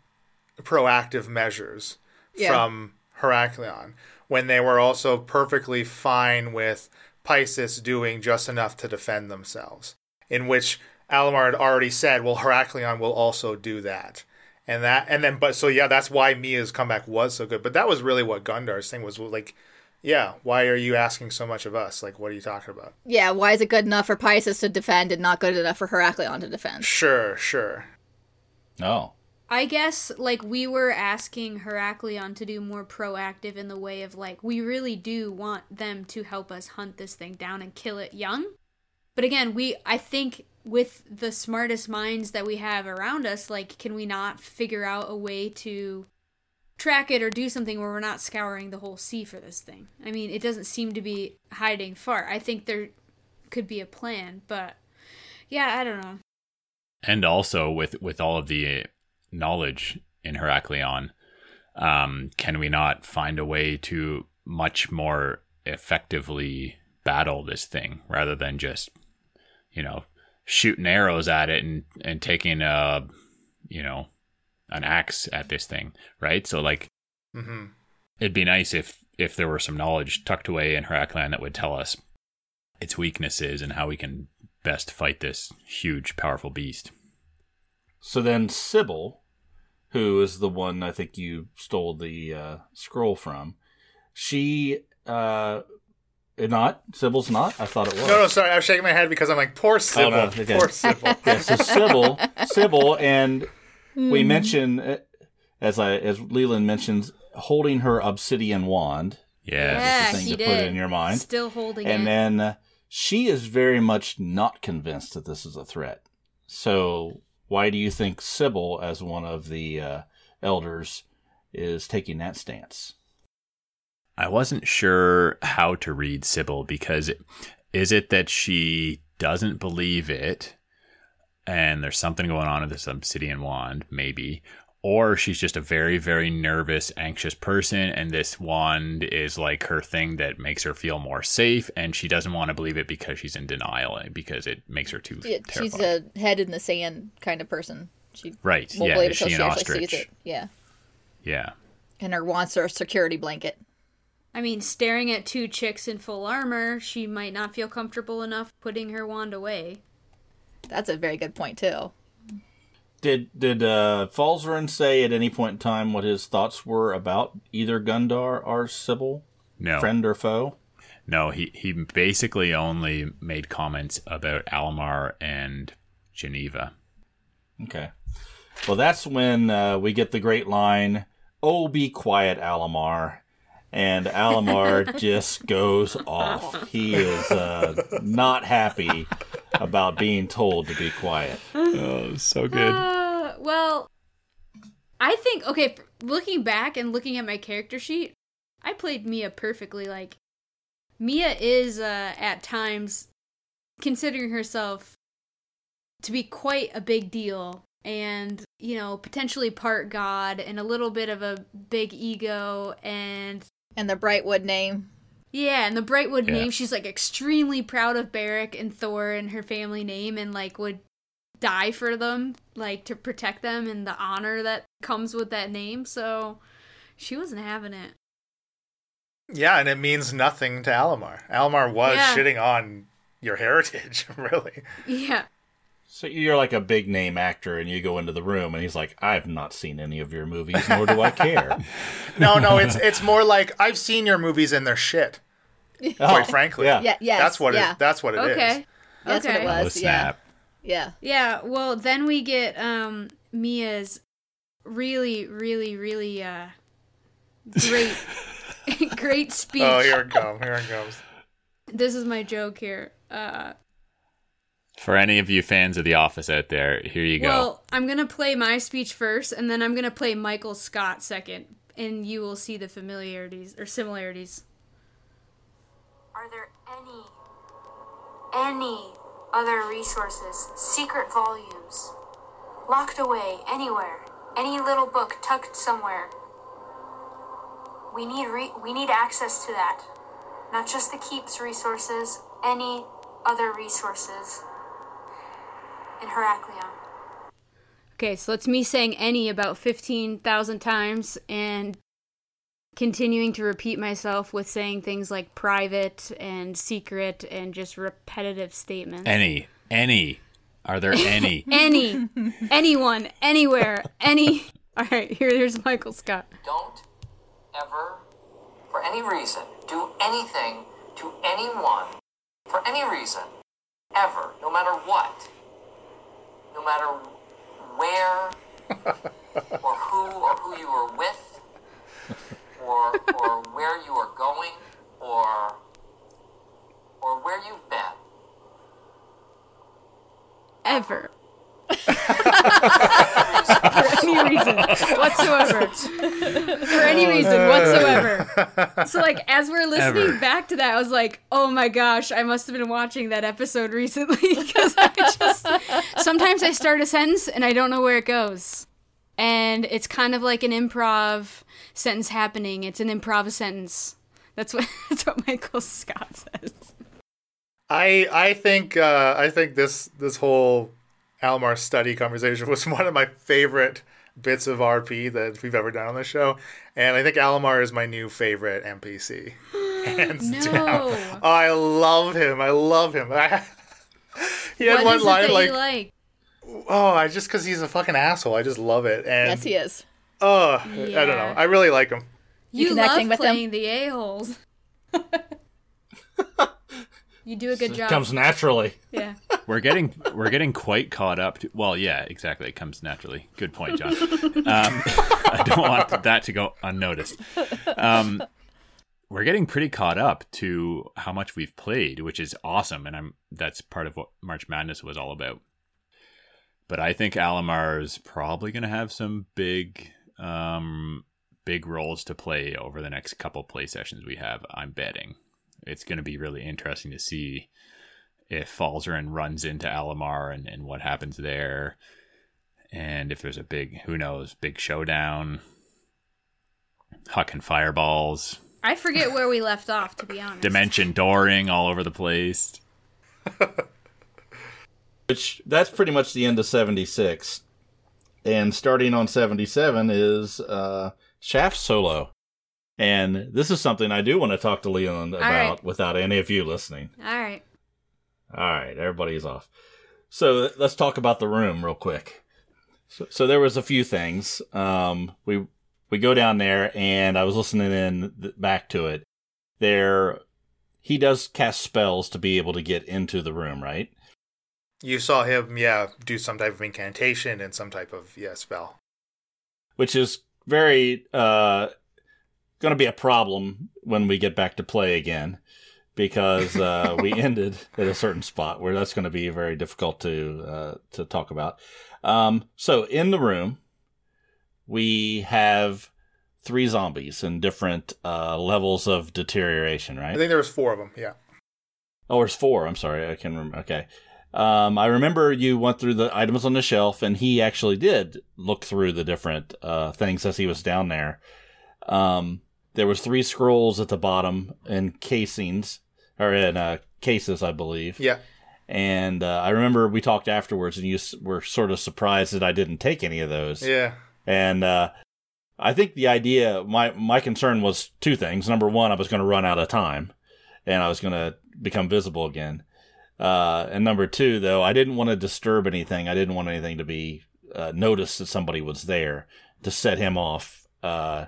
proactive measures Yeah. from Heraklion when they were also perfectly fine with Pisces doing just enough to defend themselves. In which Alamar had already said, well, Heraklion will also do that. And that, and then, but so yeah, that's why Mia's comeback was so good. But that was really what Gundar's thing was like, yeah, why are you asking so much of us? Like, what are you talking about? Yeah, why is it good enough for Pisces to defend and not good enough for Heraklion to defend? Sure, sure. oh, I guess like we were asking Heraklion to do more proactive in the way of like we really do want them to help us hunt this thing down and kill it young. But again, we I think with the smartest minds that we have around us, like can we not figure out a way to track it or do something where we're not scouring the whole sea for this thing? I mean, it doesn't seem to be hiding far. I think there could be a plan, but yeah, I don't know. and also with with all of the knowledge in Heraklion, um, can we not find a way to much more effectively battle this thing rather than just, you know, shooting arrows at it and and taking a, you know, an axe at this thing, right? So like, hmm it'd be nice if if there were some knowledge tucked away in Heraklion that would tell us its weaknesses and how we can best fight this huge, powerful beast. so then Sybil, who is the one I think you stole the uh, scroll from, she uh, not Sybil's not. I thought it was. No, no, sorry. I was shaking my head because I'm like, poor Sybil. no, okay. Poor Sybil. yeah, so Sybil, Sybil, and we mention uh, as I as Leland mentions, holding her obsidian wand, Yeah. yeah, thing he to did. put in your mind. Still holding and it. And then uh, she is very much not convinced that this is a threat. So why do you think Sybil, as one of the uh, elders, is taking that stance? I wasn't sure how to read Sybil because is it that she doesn't believe it and there's something going on with this obsidian wand, maybe, or she's just a very, very nervous, anxious person and this wand is like her thing that makes her feel more safe and she doesn't want to believe it because she's in denial and because it makes her too Yeah, she's a head in the sand kind of person. She right. won't Yeah. believe Is it she an she ostrich? sees it. Yeah. Yeah. And her wants her security blanket. I mean, staring at two chicks in full armor, she might not feel comfortable enough putting her wand away. That's a very good point too. Did did uh, Falzarin say at any point in time what his thoughts were about either Gundar or Sybil, No. friend or foe? No, he, he basically only made comments about Alamar and Geneva. Okay. Well, that's when uh, we get the great line, "Oh, be quiet, Alamar." And Alamar just goes off. He is uh, not happy about being told to be quiet. Oh, so good. Uh, well, I think okay. Looking back and looking at my character sheet, I played Mia perfectly. Like Mia is uh, at times considering herself to be quite a big deal, and you know potentially part god and a little bit of a big ego, and And the Brightwood name. yeah, and the Brightwood Yeah. name, she's like extremely proud of Barrick and Thor and her family name and like would die for them, like to protect them and the honor that comes with that name. So she wasn't having it. Yeah, and it means nothing to Alamar. Alamar was Yeah. shitting on your heritage, really. Yeah. So you're like a big name actor, and you go into the room, and he's like, "I've not seen any of your movies, nor do I care." No, no, it's it's more like I've seen your movies and they're shit. Quite frankly, yeah. Yeah, yes. that's what yeah. it. That's what it is. Okay. That's what okay. it was. Oh, snap. Yeah. Yeah, well then we get um Mia's really, really, really uh great great speech. Oh, here it comes. Here it comes. This is my joke here. Uh For any of you fans of The Office out there, here you go. Well, I'm gonna play my speech first, and then I'm gonna play Michael Scott second. and you will see the familiarities or similarities. Are there any, any other resources, secret volumes, locked away anywhere, any little book tucked somewhere? We need re- we need access to that, not just the keep's resources, any other resources in Heraklion. Okay, so that's me saying any about 15,000 times and continuing to repeat myself with saying things like private and secret and just repetitive statements. Any, any. Are there any? any, anyone, anywhere, any. All right, here, here's Michael Scott. Don't ever, for any reason, do anything to anyone, for any reason, ever, no matter what, no matter where or who or who you are with, or or where you are going, or or where you've been. Ever. For any reason whatsoever. For any reason whatsoever. So, like, as we're listening Ever. back to that, I was like, oh my gosh, I must have been watching that episode recently because I just. Sometimes I start a sentence and I don't know where it goes. And it's kind of like an improv sentence happening. It's an improv sentence. That's what, that's what Michael Scott says. I I think uh, I think this this whole Alamar study conversation was one of my favorite bits of RP that we've ever done on the show, and I think Alamar is my new favorite NPC. Hands No. down. Oh, I love him. I love him. he had What one is it line that like, you like? "Oh, I just because he's a fucking asshole. I just love it." And Yes, he is. oh, I don't know. I really like him. You connecting love with them? playing the a-holes. you do a good job. It comes naturally. yeah. we're getting we're getting quite caught up to well yeah exactly. It comes naturally. Good point john. Um, i don't want that to go unnoticed. Um, we're getting pretty caught up to how much we've played which is awesome. And i'm that's part of what march madness was all about. But i think alamar is probably going to have some big um, big roles to play over the next couple play sessions we have i'm betting it's going to be really interesting to see if Falzarin runs into Alamar and, and what happens there. And if there's a big, who knows, big showdown, hucking fireballs, I forget where we left off, to be honest. dimension dooring all over the place. Which that's pretty much the end of seventy six, and starting on seventy seven is uh, Shaft solo, and this is something I do want to talk to Leland about right. without any of you listening. All right. All right, everybody's off. So let's talk about the room real quick. So, so there was a few things. Um, we we go down there, and I was listening in th- back to it. There, he does cast spells to be able to get into the room, right? You saw him, yeah, do some type of incantation and some type of yeah spell. Which is very uh, going to be a problem when we get back to play again, because uh, we ended at a certain spot where that's going to be very difficult to uh, to talk about. Um, so in the room, we have three zombies in different uh, levels of deterioration, Right? I think there was four of them. Yeah. Oh, there's four. I'm sorry, I can remember. Okay. Um, I remember you went through the items on the shelf, and he actually did look through the different uh, things as he was down there. Um, there was three scrolls at the bottom in casings or in uh, cases, I believe. Yeah. And uh, I remember we talked afterwards, and you were sort of surprised that I didn't take any of those. Yeah. And uh, I think the idea, my my concern was two things. Number one, I was going to run out of time, and I was going to become visible again. Uh, and number two, though, I didn't want to disturb anything. I didn't want anything to be uh, noticed that somebody was there to set him off. Uh,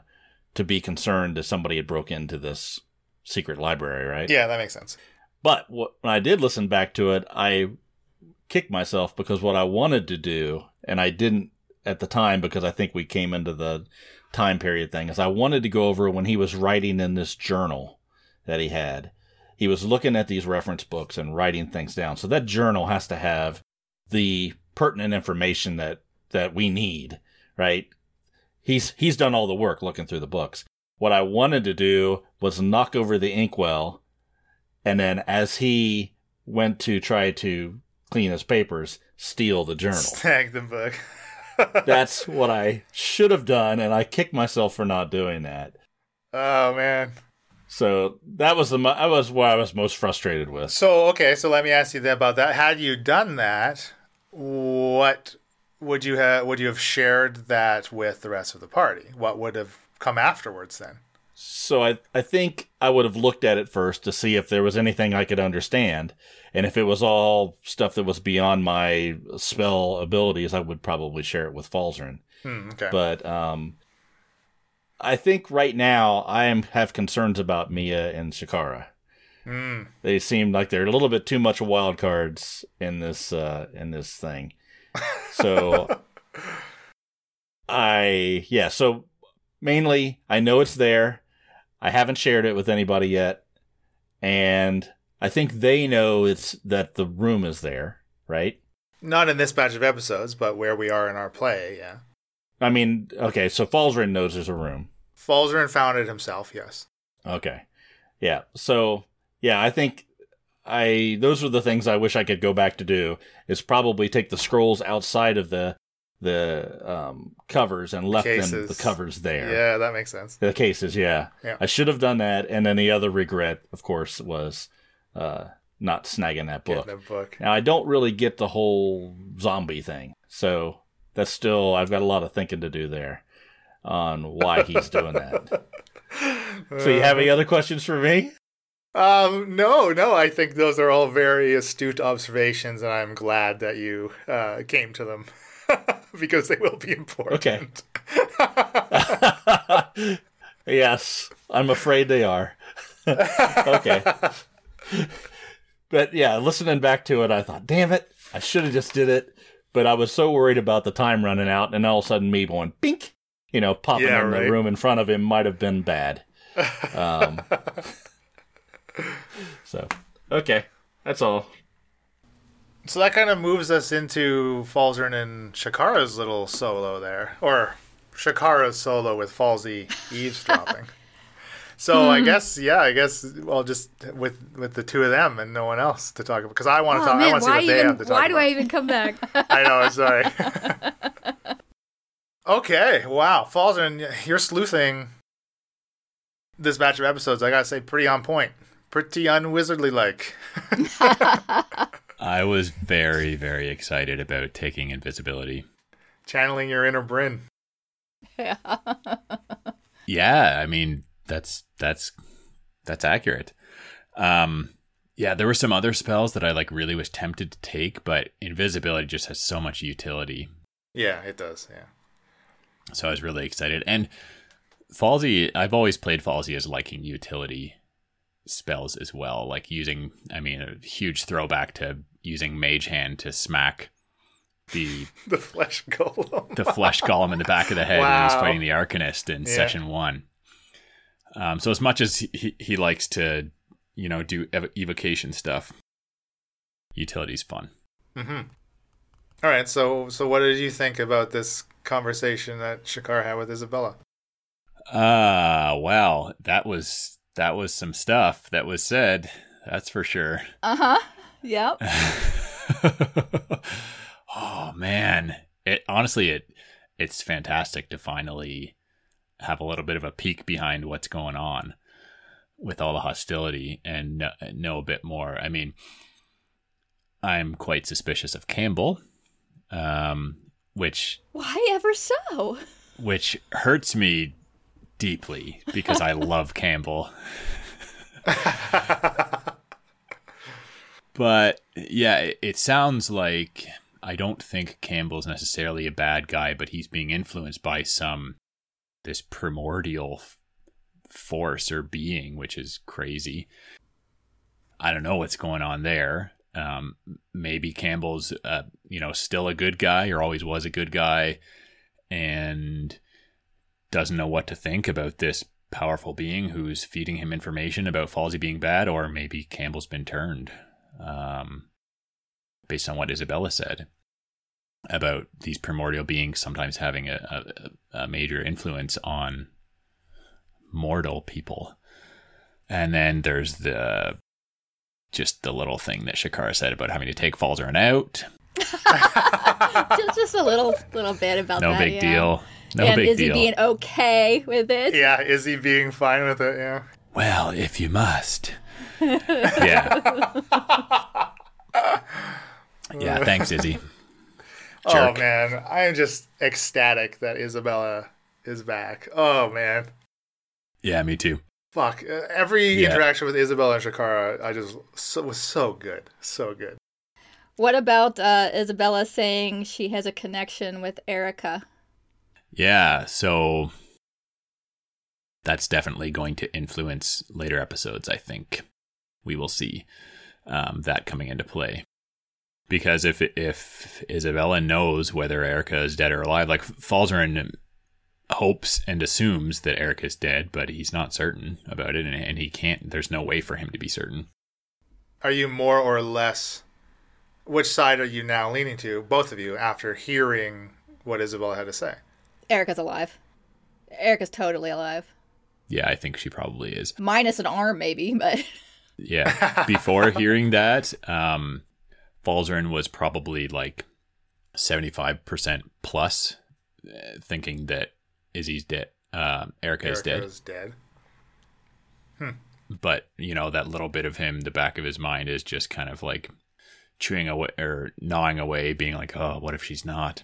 to be concerned that somebody had broke into this secret library, right? Yeah, that makes sense. But what, when I did listen back to it, I kicked myself because what I wanted to do, and I didn't at the time because I think we came into the time period thing, is I wanted to go over when he was writing in this journal that he had. He was looking at these reference books and writing things down. So that journal has to have the pertinent information that, that we need, right? He's he's done all the work looking through the books. What I wanted to do was knock over the inkwell, and then as he went to try to clean his papers, steal the journal. Snag the book. That's what I should have done, and I kicked myself for not doing that. oh man. So that was the that was what I was most frustrated with. So okay, so let me ask you then about that. Had you done that, what would you have? Would you have shared that with the rest of the party? What would have come afterwards then? So I I think I would have looked at it first to see if there was anything I could understand, and if it was all stuff that was beyond my spell abilities, I would probably share it with Falzarin. Hmm, okay. But um, I think right now I am have concerns about Mia and Shakara. Hmm. They seem like they're a little bit too much of wild cards in this uh, in this thing. So I yeah, so mainly I know it's there. I haven't shared it with anybody yet. And I think they know it's that the room is there, right? Not in this batch of episodes, but where we are in our play, yeah. I mean, okay, so Falzarin knows there's a room. Falzarin found it himself, yes. Okay. Yeah. So, yeah, I think I those are the things I wish I could go back to do is probably take the scrolls outside of the the um, covers and left them the covers there. Yeah, that makes sense. The cases, yeah. Yeah. I should have done that and then the other regret, of course, was uh not snagging that book. The book. Now I don't really get the whole zombie thing. So, that's still I've got a lot of thinking to do there on why he's doing that. So you have any other questions for me? Um, no, no. I think those are all very astute observations, and I'm glad that you uh, came to them because they will be important. Okay. yes, I'm afraid they are. okay. But yeah, listening back to it, I thought, damn it, I should have just did it. But I was so worried about the time running out, and all of a sudden me going, bink, you know, popping Yeah, in right. the room in front of him might have been bad. Um, so, okay, that's all. So that kind of moves us into Falzarin and Shakara's little solo there, or Shakara's solo with Falsey eavesdropping. so Hmm. I guess, yeah, I guess, well, just with with the two of them and no one else to talk about because I want to Oh talk. I man, want to see why what they even? have to talk Why do about. I even come back? I know. I'm sorry. okay. Wow. Falzarin, you're sleuthing this batch of episodes. I gotta say, pretty on point. Pretty unwizardly like. I was very, very excited about taking invisibility. Channeling your inner Bryn. Yeah, yeah, I mean that's that's that's accurate. Um yeah, there were some other spells that I like really was tempted to take, but invisibility just has so much utility. Yeah, it does. Yeah. So I was really excited. And Falsey, I've always played Falsey as liking utility spells as well, like using I mean a huge throwback to using Mage Hand to smack the The flesh golem. the flesh golem in the back of the head when he's fighting the Arcanist in Yeah. session one. Um, so as much as he, he likes to, you know, do ev- evocation stuff, utility's fun. Mm-hmm. All right. So, so what did you think about this conversation that Shakar had with Isabella? Ah, well, that was that was some stuff that was said. That's for sure. Uh huh. Yep. oh man, it honestly it it's fantastic to finally have a little bit of a peek behind what's going on with all the hostility and know, know a bit more. I mean, I'm quite suspicious of Campbell, um, which Why ever so? which hurts me deeply because I love Campbell. but yeah, it, it sounds like I don't think Campbell's necessarily a bad guy, but he's being influenced by some this primordial force or being, which is crazy. I don't know what's going on there. Um, maybe Campbell's, uh, you know, still a good guy or always was a good guy, and doesn't know what to think about this powerful being who's feeding him information about Falsey being bad, or maybe Campbell's been turned, um, based on what Isabella said. about these primordial beings sometimes having a, a, a major influence on mortal people. And then there's the just the little thing that Shakara said about having to take Falzarin out. just, just a little little bit about No that. big yeah. deal. No and big is deal. he being okay with it? Yeah, is he being fine with it? Yeah. Well, if you must. yeah. yeah, thanks, Izzy. Oh man, I am just ecstatic that Isabella is back. Oh man, Yeah, me too. fuck! Uh, every Yeah. interaction with Isabella and Shakara, I just so, was so good, so good. What about uh, Isabella saying she has a connection with Erica? Yeah, so that's definitely going to influence later episodes, I think. We will see um, that coming into play. Because if if Isabella knows whether Erica is dead or alive, like Falzarin hopes and assumes that Erica is dead, but he's not certain about it, and, and he can't. There's no way for him to be certain. Are you more or less? Which side are you now leaning to? Both of you, after hearing what Isabella had to say. Erica's alive. Erica's totally alive. Yeah, I think she probably is. Minus an arm, maybe, but Yeah. Before hearing that, um, Falzarin was probably like 75% plus uh, thinking that Izzy's dead. Um, Erica, is Erica dead. is dead. But, you know, that little bit of him, the back of his mind is just kind of like chewing away or gnawing away, being like, oh, what if she's not?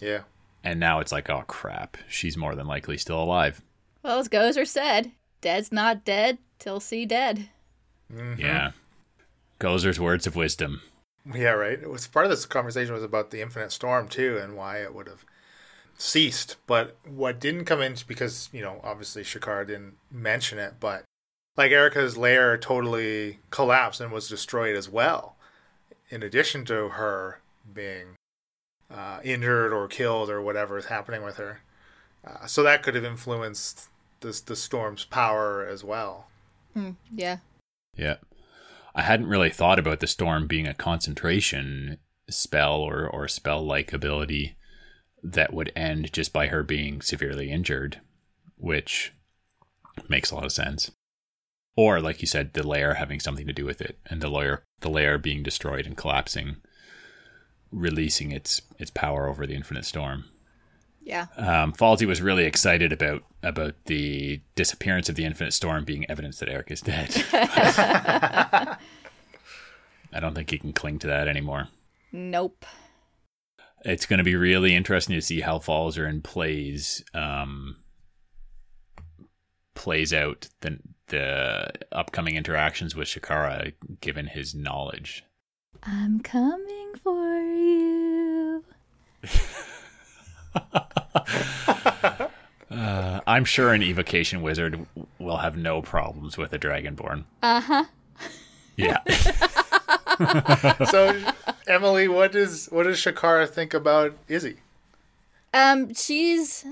Yeah. And now it's like, oh, crap. She's more than likely still alive. well, as Gozer said, dead's not dead till see dead. Mm-hmm. Yeah. Gozer's words of wisdom. Yeah, right. It was part of this conversation was about the infinite storm too, and why it would have ceased. But what didn't come in because you know obviously Shakar didn't mention it, but like Erica's lair totally collapsed and was destroyed as well. In addition to her being uh, injured or killed or whatever is happening with her, uh, so that could have influenced this the storm's power as well. Hmm, yeah. Yeah. I hadn't really thought about the storm being a concentration spell or, or spell like ability that would end just by her being severely injured, which makes a lot of sense. Or, like you said, the layer having something to do with it, and the layer the layer being destroyed and collapsing, releasing its its power over the infinite storm. Yeah. Um, Falsey was really excited about about the disappearance of the Infinite Storm being evidence that Eric is dead. I don't think he can cling to that anymore. Nope. It's going to be really interesting to see how Falzarin plays um, plays out the the upcoming interactions with Shakara, given his knowledge. I'm coming for you. Uh, I'm sure an evocation wizard will have no problems with a dragonborn. Uh huh. Yeah. So, Emily, what does what does Shakara think about Izzy? Um, she's.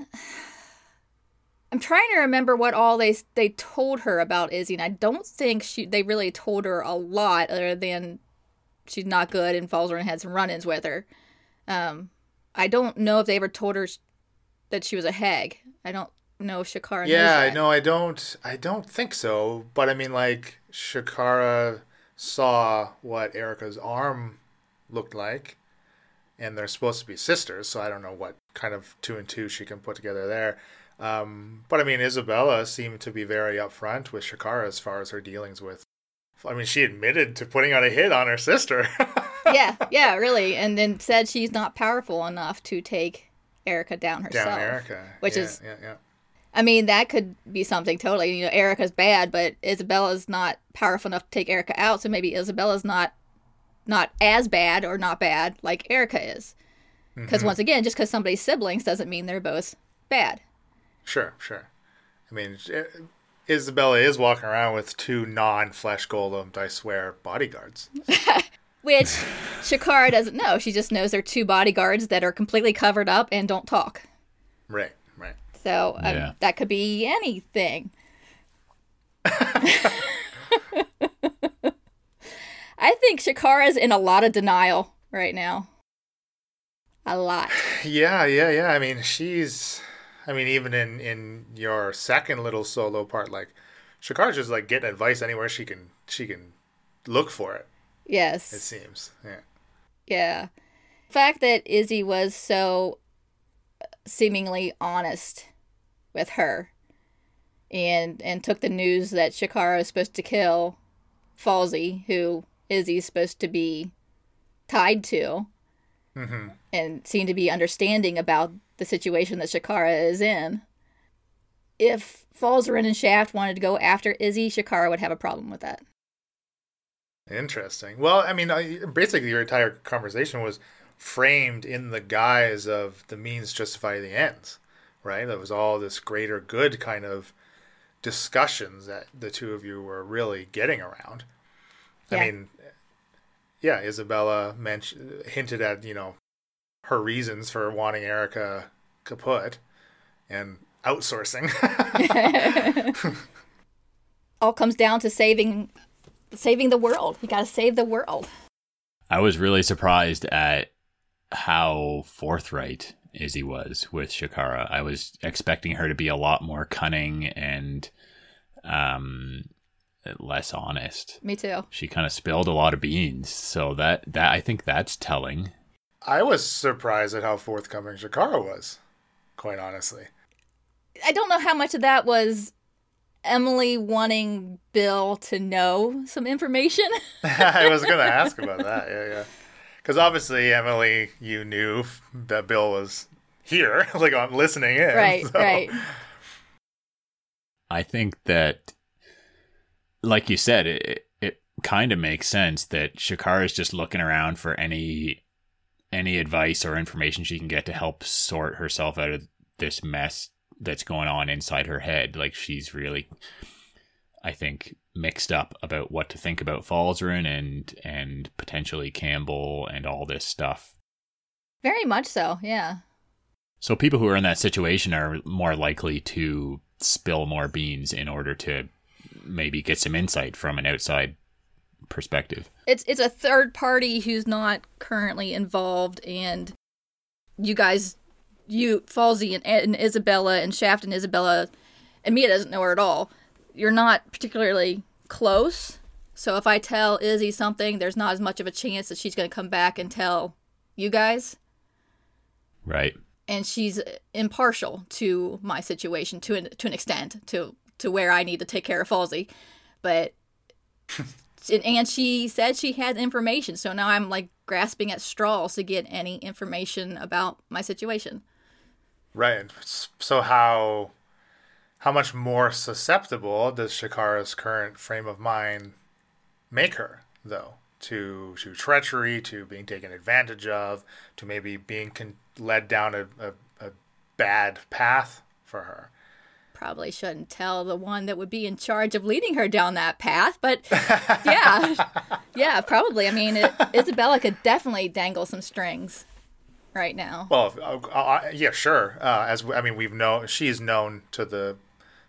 I'm trying to remember what all they they told her about Izzy, and I don't think she they really told her a lot other than she's not good and falls and had some run-ins with her. Um, I don't know if they ever told her that she was a hag. I don't know if Shakara Yeah, no, I don't. I don't think so. But I mean, like Shakara saw what Erica's arm looked like, and they're supposed to be sisters. So I don't know what kind of two and two she can put together there. Um, but I mean, Isabella seemed to be very upfront with Shakara as far as her dealings with. I mean, she admitted to putting out a hit on her sister. yeah, yeah, really, and then said she's not powerful enough to take Erica down herself. Down Erica, which Yeah, is yeah, yeah. I mean, that could be something totally. You know, Erica's bad, but Isabella's not powerful enough to take Erica out, so maybe Isabella's not not as bad or not bad like Erica is. Because mm-hmm. once again, just because somebody's siblings doesn't mean they're both bad. Sure, sure. I mean, Isabella is walking around with two non-flesh golemed, I swear, bodyguards. Which Shakara doesn't know. She just knows they're two bodyguards that are completely covered up and don't talk. Right, right. So um, Yeah. that could be anything. I think Shakara's in a lot of denial right now. a lot. Yeah, yeah, yeah. I mean, she's. I mean, even in in your second little solo part, like Shakara's just like getting advice anywhere she can she can look for it. Yes. It seems. Yeah. Yeah. The fact that Izzy was so seemingly honest with her and and took the news that Shakara is supposed to kill Falsey, who Izzy's supposed to be tied to, hmm and seemed to be understanding about the situation that Shakara is in. If Falzarin and Shaft wanted to go after Izzy, Shakara would have a problem with that. Interesting. Well, I mean, basically, your entire conversation was framed in the guise of the means justify the ends, right? That was all this greater good kind of discussions that the two of you were really getting around. Yeah. I mean, yeah, Isabella mentioned hinted at you know her reasons for wanting Erica kaput and outsourcing. All comes down to saving saving the world. You got to save the world. I was really surprised at how forthright Izzy was with Shakara. I was expecting her to be a lot more cunning and um, less honest. Me too. She kind of spilled a lot of beans, so that that I think that's telling. I was surprised at how forthcoming Shakara was, quite honestly. I don't know how much of that was Emily wanting Bill to know some information. I was going to ask about that. Yeah, yeah. Because obviously, Emily, you knew that Bill was here, like on listening in. right, so- right. I think that, like you said, it it kind of makes sense that Shakara is just looking around for any any advice or information she can get to help sort herself out of this mess that's going on inside her head. Like she's really, I think, mixed up about what to think about Falzarin and and potentially Campbell and all this stuff. Very much so. Yeah. So people who are in that situation are more likely to spill more beans in order to maybe get some insight from an outside perspective. It's it's a third party who's not currently involved and you guys you Falsey and, and Isabella and Shaft and Isabella and Mia doesn't know her at all. You're not particularly close. So if I tell Izzy something, there's not as much of a chance that she's going to come back and tell you guys. Right. and she's impartial to my situation to an to an extent to to where I need to take care of Falsey, but and- she said she had information, so now I'm like grasping at straws to get any information about my situation. Right. So how how much more susceptible does Shakara's current frame of mind make her, though, to to treachery, to being taken advantage of, to maybe being con- led down a, a, a bad path for her? Probably shouldn't tell the one that would be in charge of leading her down that path, but yeah, yeah, probably. I mean, it, Isabella could definitely dangle some strings right now. Well, uh, uh, yeah, sure. Uh, as I mean, we've known she's known to the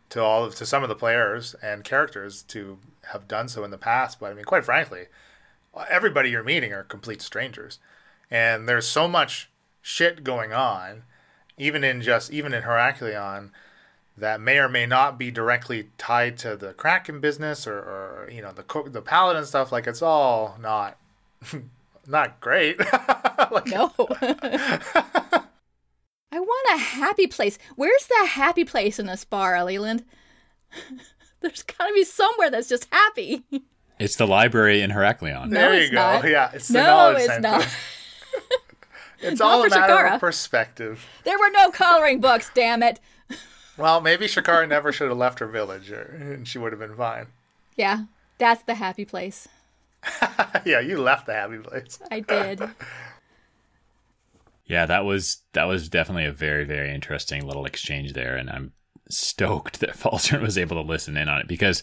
to all of to some of the players and characters to have done so in the past. But I mean, quite frankly, everybody you're meeting are complete strangers, and there's so much shit going on, even in just even in Heracleon, that may or may not be directly tied to the Kraken business or, or you know the co- the paladin stuff. Like it's all not not great. like, No. I want a happy place. Where's the happy place in this bar, Leland? There's gotta be somewhere that's just happy. It's the library in Heracleon. There you it's go. not. Yeah, it's no, knowledge it's center. not. It's Not all a for matter Shakara. of perspective. There were no coloring books, damn it. Well, maybe Shakara never should have left her village, or, and she would have been fine. Yeah, that's the happy place. yeah, you left the happy place. I did. Yeah, that was that was definitely a very very interesting little exchange there, and I'm stoked that Falzarin was able to listen in on it because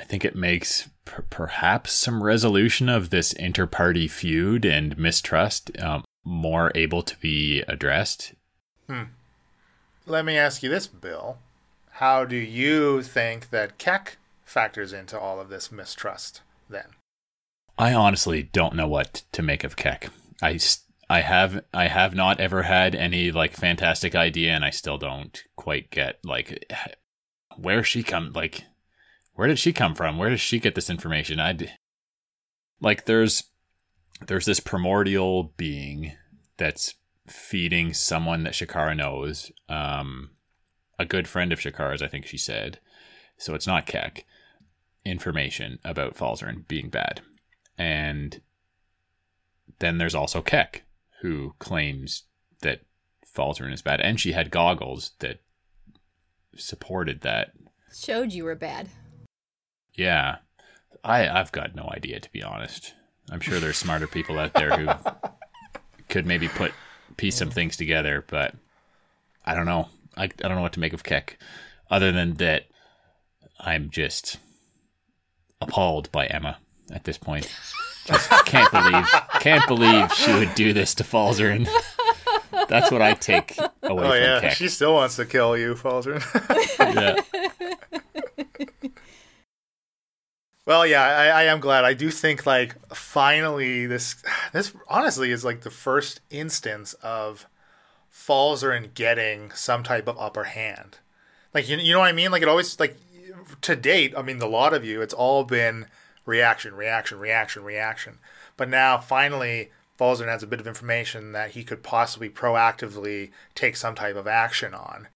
I think it makes per- perhaps some resolution of this inter-party feud and mistrust um, more able to be addressed. Let me ask you this, Bill. How do you think that Keck factors into all of this mistrust then? I honestly don't know what to make of Keck. I, I have I have not ever had any like fantastic idea, and I still don't quite get like where she come like where did she come from? Where does she get this information? I like there's there's this primordial being that's feeding someone that Shakara knows, um, a good friend of Shakara's, I think she said. So it's not Keck. Information about Falzarin being bad, and then there's also Keck, who claims that Falzarin is bad, and she had goggles that supported that. Showed you were bad. Yeah, I I've got no idea to be honest. I'm sure there's smarter people out there who could maybe put piece some things together, but I don't know. I, I don't know what to make of Keck, other than that I'm just appalled by Emma at this point. Just can't believe can't believe she would do this to Falzarin. That's what I take away Oh from yeah, Keck. she still wants to kill you, Falzarin. Yeah. Well, yeah, I, I am glad. I do think like finally this this honestly is like the first instance of Falzarin getting some type of upper hand. Like you, you know what I mean? Like it always like to date, I mean the lot of you, it's all been reaction, reaction, reaction, reaction. But now finally Falzarin has a bit of information that he could possibly proactively take some type of action on.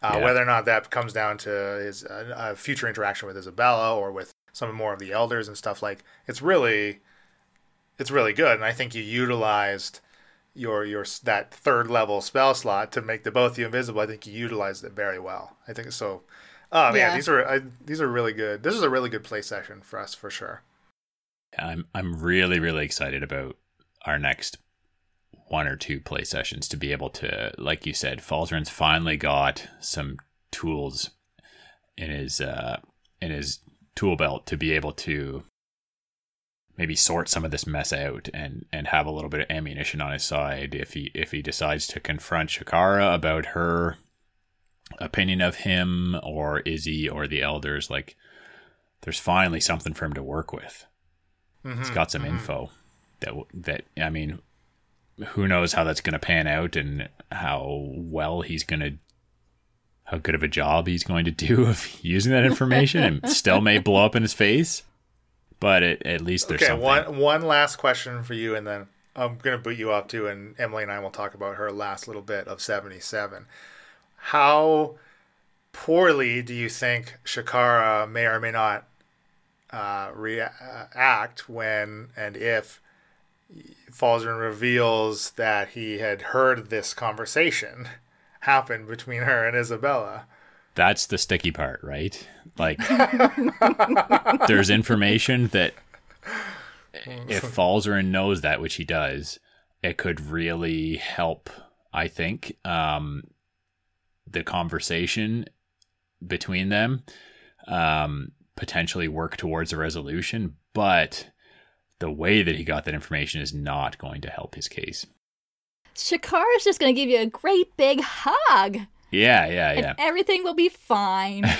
Uh, Yeah. Whether or not that comes down to his uh, future interaction with Isabella or with some more of the elders and stuff like, it's really, it's really good. And I think you utilized your your that third level spell slot to make the both of you invisible. I think you utilized it very well. I think so. Oh man, Yeah. these are I, these are really good. This is a really good play session for us for sure. I'm I'm really really excited about our next one or two play sessions to be able to, like you said, Falzarin's finally got some tools in his uh, in his tool belt to be able to maybe sort some of this mess out and and have a little bit of ammunition on his side if he if he decides to confront Shakara about her opinion of him or Izzy or the elders. Like there's finally something for him to work with. He's mm-hmm. got some mm-hmm. info that that I mean, who knows how that's going to pan out and how well he's going to, how good of a job he's going to do of using that information, and still may blow up in his face. But it, at least there's Okay, something. one one last question for you, and then I'm gonna boot you up too, and Emily and I will talk about her last little bit of '77. How poorly do you think Shakara may or may not uh, react when and if Falzarin reveals that he had heard this conversation happen between her and Isabella? That's the sticky part, right? Like, there's information that if Falzarin knows that, which he does, it could really help. I think um, the conversation between them um, potentially work towards a resolution, but the way that he got that information is not going to help his case. Shakara's just going to give you a great big hug, Yeah, yeah, yeah. and everything will be fine.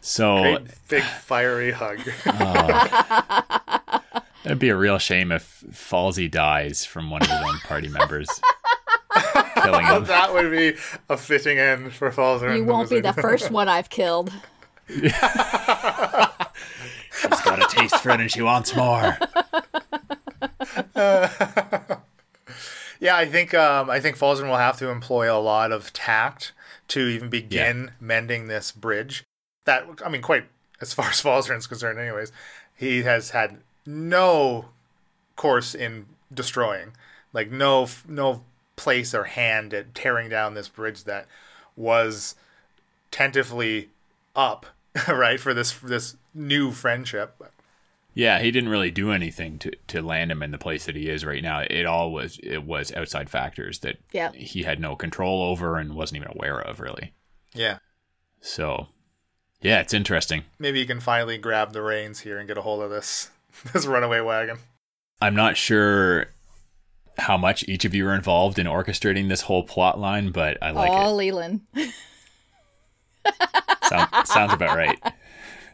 So Great big fiery hug. Uh, it'd be a real shame if Falsey dies from one of his own party members killing him. that would be a fitting end for Falzarin. you won't be the first one I've killed. She's got a taste for it and she wants more. Yeah, I think um, I think Falzarin will have to employ a lot of tact to even begin mending this bridge. That I mean, quite as far as Falzarin's concerned, anyways, he has had no course in destroying, like no no place or hand at tearing down this bridge that was tentatively up, right for this this new friendship. Yeah, he didn't really do anything to, to land him in the place that he is right now. It all was it was outside factors that Yeah. he had no control over and wasn't even aware of really. Yeah, So yeah, it's interesting. maybe you can finally grab the reins here and get a hold of this this runaway wagon. I'm not sure how much each of you are involved in orchestrating this whole plot line, but I like oh, Leland. it. Sound, sounds about right.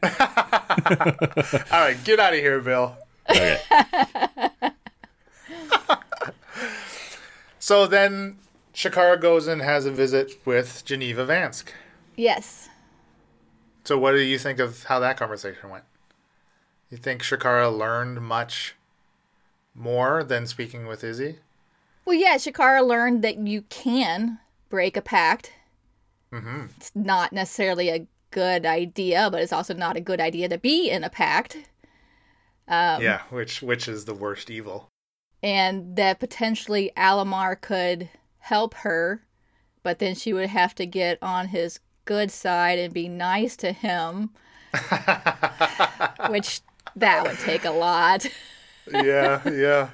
All right, get out of here, Bill. Okay. So then Shakara goes and has a visit with Geneva Vansk. Yes. So what do you think of how that conversation went? You think Shakara learned much more than speaking with Izzy? Well, yeah, Shakara learned that you can break a pact. Mm-hmm. It's not necessarily a good idea, but it's also not a good idea to be in a pact. Um, yeah, which which is the worst evil? And that potentially Alamar could help her, but then she would have to get on his good side and be nice to him, which that would take a lot. yeah, yeah.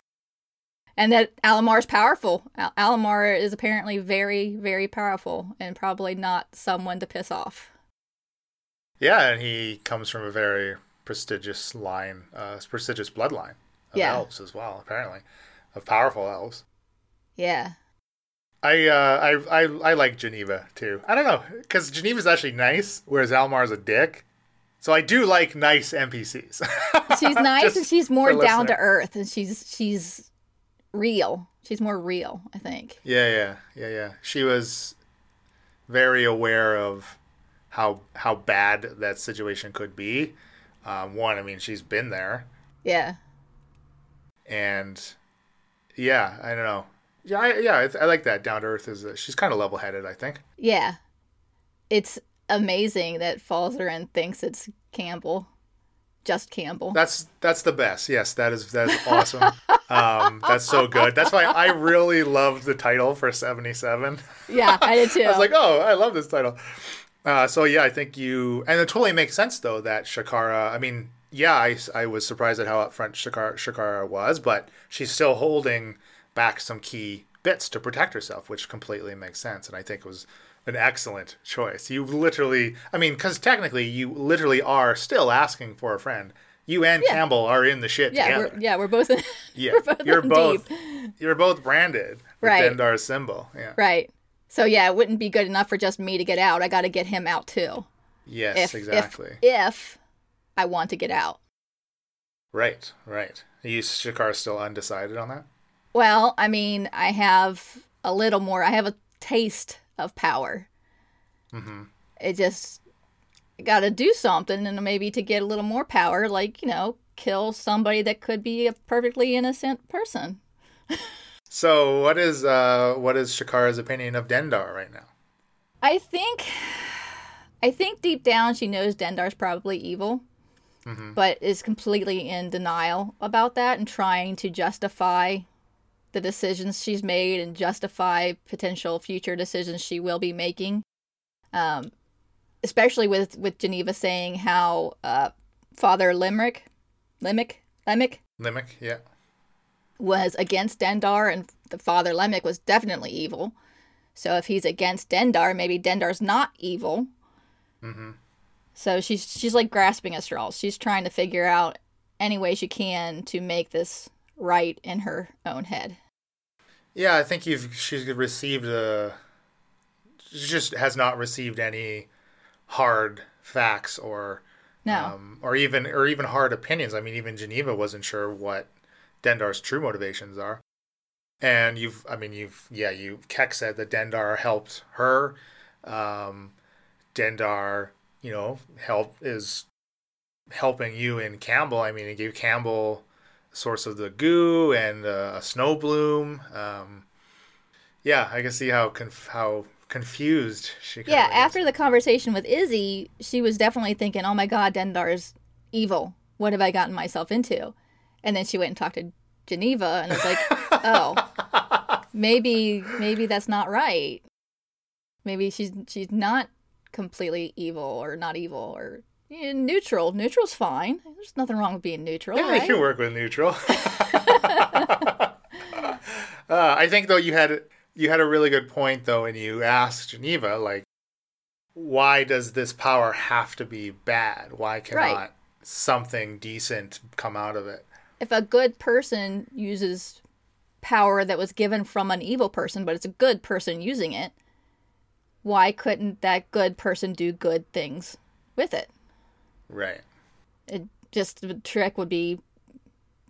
And that Alamar's powerful. Al- Alamar is apparently very, very powerful and probably not someone to piss off. Yeah, and he comes from a very prestigious line, uh, prestigious bloodline of Yeah. elves as well, apparently, of powerful elves. Yeah. I uh, I I I like Geneva too. I don't know because Geneva's actually nice, whereas Alamar's a dick. So I do like nice NPCs. She's nice and she's more down to earth and she's she's real. She's more real, I think. Yeah, yeah, yeah, yeah. She was very aware of how how bad that situation could be. Um, one, I mean, she's been there, Yeah. and yeah, I don't know. Yeah, I, yeah, I, I like that. Down to earth is uh, she's kind of level headed. I think. Yeah. It's amazing that Falzarin thinks it's Campbell. Just Campbell. That's that's the best. Yes, that is that is awesome. um, that's so good. That's why I really loved the title for seventy seven. yeah, I did too. I was like, oh, I love this title. Uh, so yeah, I think you, and it totally makes sense though that Shakara. I mean, yeah, I, I was surprised at how upfront Shakara, Shakara was, but she's still holding back some key bits to protect herself, which completely makes sense, and I think it was an excellent choice. You literally, I mean, because technically you literally are still asking for a friend. You and Yeah. Campbell are in the shit yeah, together. we're, yeah, we're both in, Yeah, we're both you're both deep. you're both branded with Right. Dendar's symbol. Yeah. Right. So yeah, it wouldn't be good enough for just me to get out. I got to get him out too. Yes, If exactly. if if I want to get out. Right, right. You Shakar still undecided on that? Well, I mean, I have a little more. I have a taste of power. Mm-hmm. It just got to do something, and maybe to get a little more power, like you know, kill somebody that could be a perfectly innocent person. So, what is uh what is Shakara's opinion of Dendar right now? I think, I think deep down she knows Dendar's probably evil, but is completely in denial about that and trying to justify the decisions she's made and justify potential future decisions she will be making. Um, especially with with Geneva saying how uh, Father Limerick, Limerick, Limerick Limerick, yeah. Was against Dendar, and the father Lemek was definitely evil. So if he's against Dendar, maybe Dendar's not evil. Mm-hmm. So she's she's like grasping at straws. She's trying to figure out any way she can to make this right in her own head. Yeah, I think you've she's received a she just has not received any hard facts or No, um, or even or even hard opinions. I mean, even Geneva wasn't sure what Dendar's true motivations are. And you've, I mean, you've, yeah, you. Keck said that Dendar helped her. Um, Dendar, you know, help is helping you in Campbell. I mean, he gave Campbell source of the goo and uh, a snow bloom. Um, yeah, I can see how conf- how confused she. Got. Yeah. After the conversation with Izzy, she was definitely thinking, "Oh my God, Dendar's evil. What have I gotten myself into?" And then she went and talked to Geneva, and was like, "Oh, maybe maybe that's not right. Maybe she's she's not completely evil or not evil or neutral. Neutral's fine. There's nothing wrong with being neutral, Yeah, right? you can work with neutral. uh, I think though you had you had a really good point though, when you asked Geneva like, why does this power have to be bad? Why cannot Right. something decent come out of it? If a good person uses power that was given from an evil person, but it's a good person using it, why couldn't that good person do good things with it? Right. It just the trick would be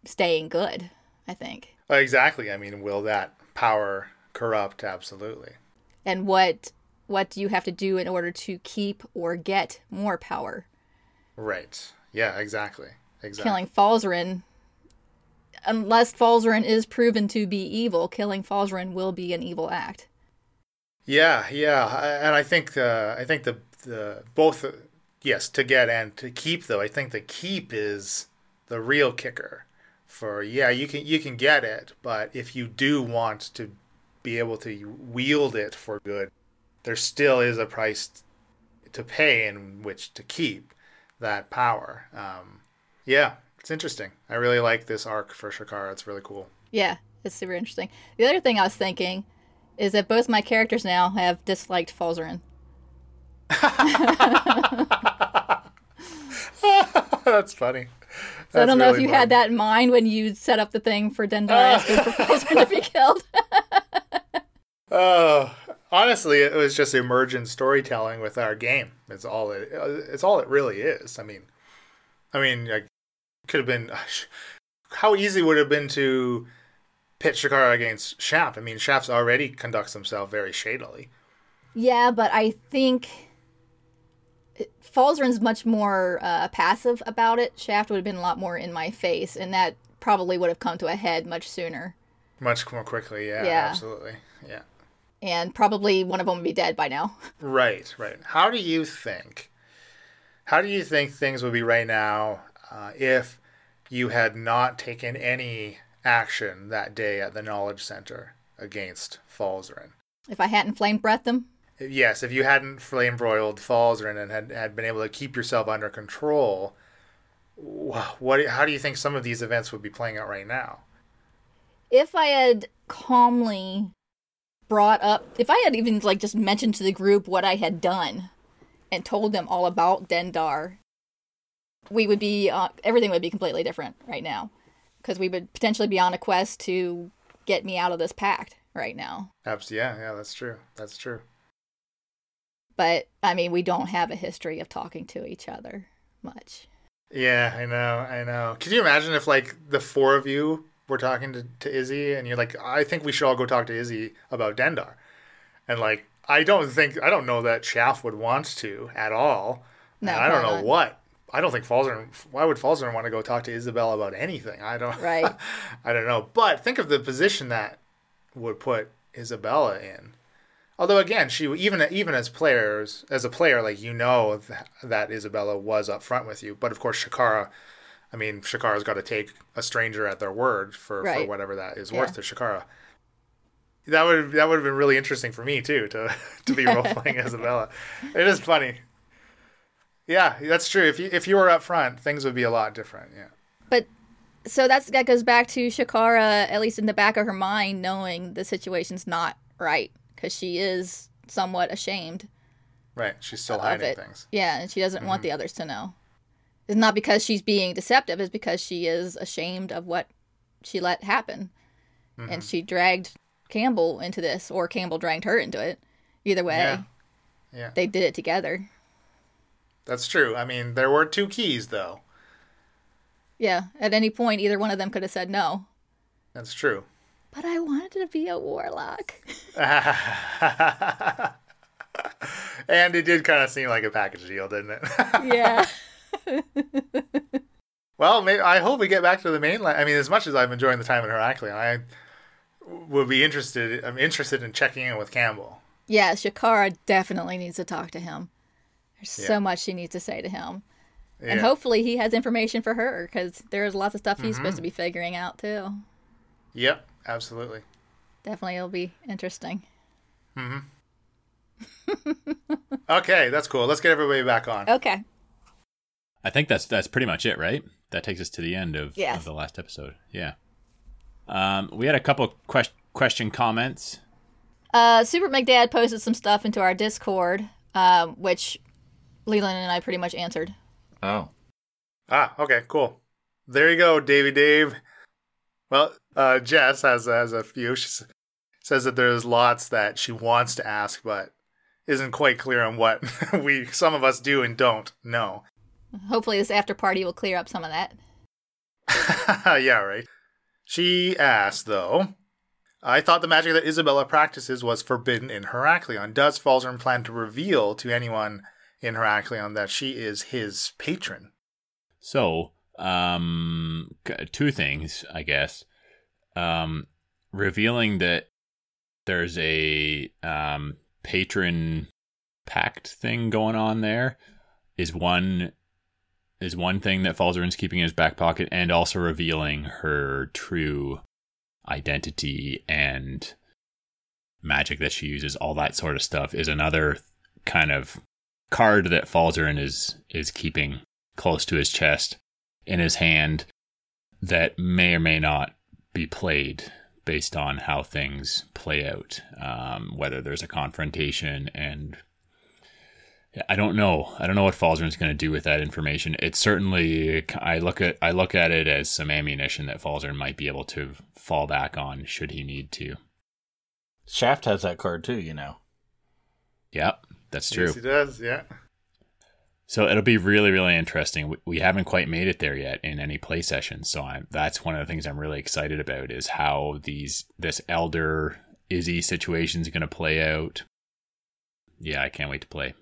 staying good, I think. Exactly. I mean, will that power corrupt, absolutely. and what what do you have to do in order to keep or get more power? Right. Yeah, exactly. Exactly. Killing Falzarin, unless Falzarin is proven to be evil, killing Falzarin will be an evil act. Yeah, yeah, and I think uh, I think the the both uh, yes to get and to keep though I think the keep is the real kicker for yeah you can you can get it but if you do want to be able to wield it for good there still is a price to pay in which to keep that power um, yeah it's interesting I really like this arc for Shakara it's really cool Yeah, it's super interesting. The other thing I was thinking is that both my characters now have disliked Falzarin. that's funny So I don't know if you funny. had that in mind when you set up the thing for Dendar asking for Falzarin to be killed. Oh, honestly, it was just emergent storytelling with our game. It's all it. Uh, it's all it really is. I mean, I mean, like, could have been. How easy would it have been to pit Shakara against Shaft? I mean, Shaft already conducts himself very shadily. yeah, but I think Falzarin's much more uh, passive about it. Shaft would have been a lot more in my face, and that probably would have come to a head much sooner. Much more quickly, yeah, Yeah. absolutely, yeah. And probably one of them would be dead by now. Right, right. How do you think? How do you think things would be right now uh, if you had not taken any action that day at the Knowledge Center against Falzarin? If I hadn't flame breathed them, Yes, if you hadn't flame broiled Falzarin and had, had been able to keep yourself under control, what? How do you think some of these events would be playing out right now? if I had calmly brought up, if I had even like just mentioned to the group what I had done and told them all about Dendar, we would be uh, everything would be completely different right now because we would potentially be on a quest to get me out of this pact right now. Abs- yeah, yeah, that's true. That's true. But I mean, we don't have a history of talking to each other much. Yeah, I know, I know. Could you imagine if like the four of you were talking to, to Izzy and you're like, I think we should all go talk to Izzy about Dendar. And like I don't think I don't know that Shaft would want to at all. No, I don't know not. what. I don't think Falzarin why would Falzarin want to go talk to Isabel about anything? I don't Right. I don't know. But think of the position that would put Isabella in. Although again, she even even as players, as a player, like you know that, that Isabella was up front with you. But of course, Shakara, I mean, Shakara's got to take a stranger at their word for, for whatever that is Yeah. worth to Shakara. That would that would have been really interesting for me too to to be role playing Isabella. It is funny. Yeah, that's true. If you if you were up front, things would be a lot different. Yeah. But so that's that goes back to Shakara, at least in the back of her mind, knowing the situation's not right because she is somewhat ashamed Right. She's still hiding it. things. Yeah, and she doesn't want mm-hmm. the others to know. It's not because she's being deceptive; it's because she is ashamed of what she let happen, and mm-hmm. she dragged Campbell into this, or Campbell dragged her into it. Either way, Yeah. Yeah. they did it together. That's true. I mean, there were two keys though. Yeah, at any point, either one of them could have said no. That's true. But I wanted to be a warlock. and it did kind of seem like a package deal, didn't it? yeah. well, maybe, I hope we get back to the mainland. I mean, as much as I'm enjoying the time in Heracleon, I would be interested. I'm interested in checking in with Campbell. Yeah, Shakara definitely needs to talk to him. There's Yeah. so much she needs to say to him. And Yeah. Mm-hmm. hopefully he has information for her because there's lots of stuff he's supposed to be figuring out too. Yep, absolutely. Definitely it'll be interesting. Mm-hmm. Okay, that's cool. Let's get everybody back on. Okay. I think that's that's pretty much it, right? That takes us to the end of, Yes. of the last episode. Yeah. Um, we had a couple quest- question comments. Uh, Super McDad posted some stuff into our Discord, um, which Leland and I pretty much answered. Oh. Ah, okay, cool. There you go, Davy Dave. Well, uh, Jess has has a few. She says that there's lots that she wants to ask, but isn't quite clear on what we some of us do and don't know. Hopefully this after party will clear up some of that. yeah, right. She asked though, I thought the magic that Isabella practices was forbidden in Heraklion. Does Falzarin plan to reveal to anyone in Heraklion that she is his patron? So, um, two things, I guess. Um, revealing that there's a um, patron pact thing going on there is one is one thing that Falzarin's keeping in his back pocket, and also revealing her true identity and magic that she uses, all that sort of stuff, is another kind of card that Falzarin is is keeping close to his chest in his hand that may or may not be played based on how things play out. Um, whether there's a confrontation and I don't know. I don't know what Falzarin's going to do with that information. It's certainly I look at I look at it as some ammunition that Falzarin might be able to fall back on should he need to. Shaft has that card too, you know. Yep, that's true. Yes, he does. Yeah. So it'll be really, really interesting. We, we haven't quite made it there yet in any play sessions, so I'm, that's one of the things I'm really excited about is how these this elder Izzy situation is going to play out. Yeah, I can't wait to play.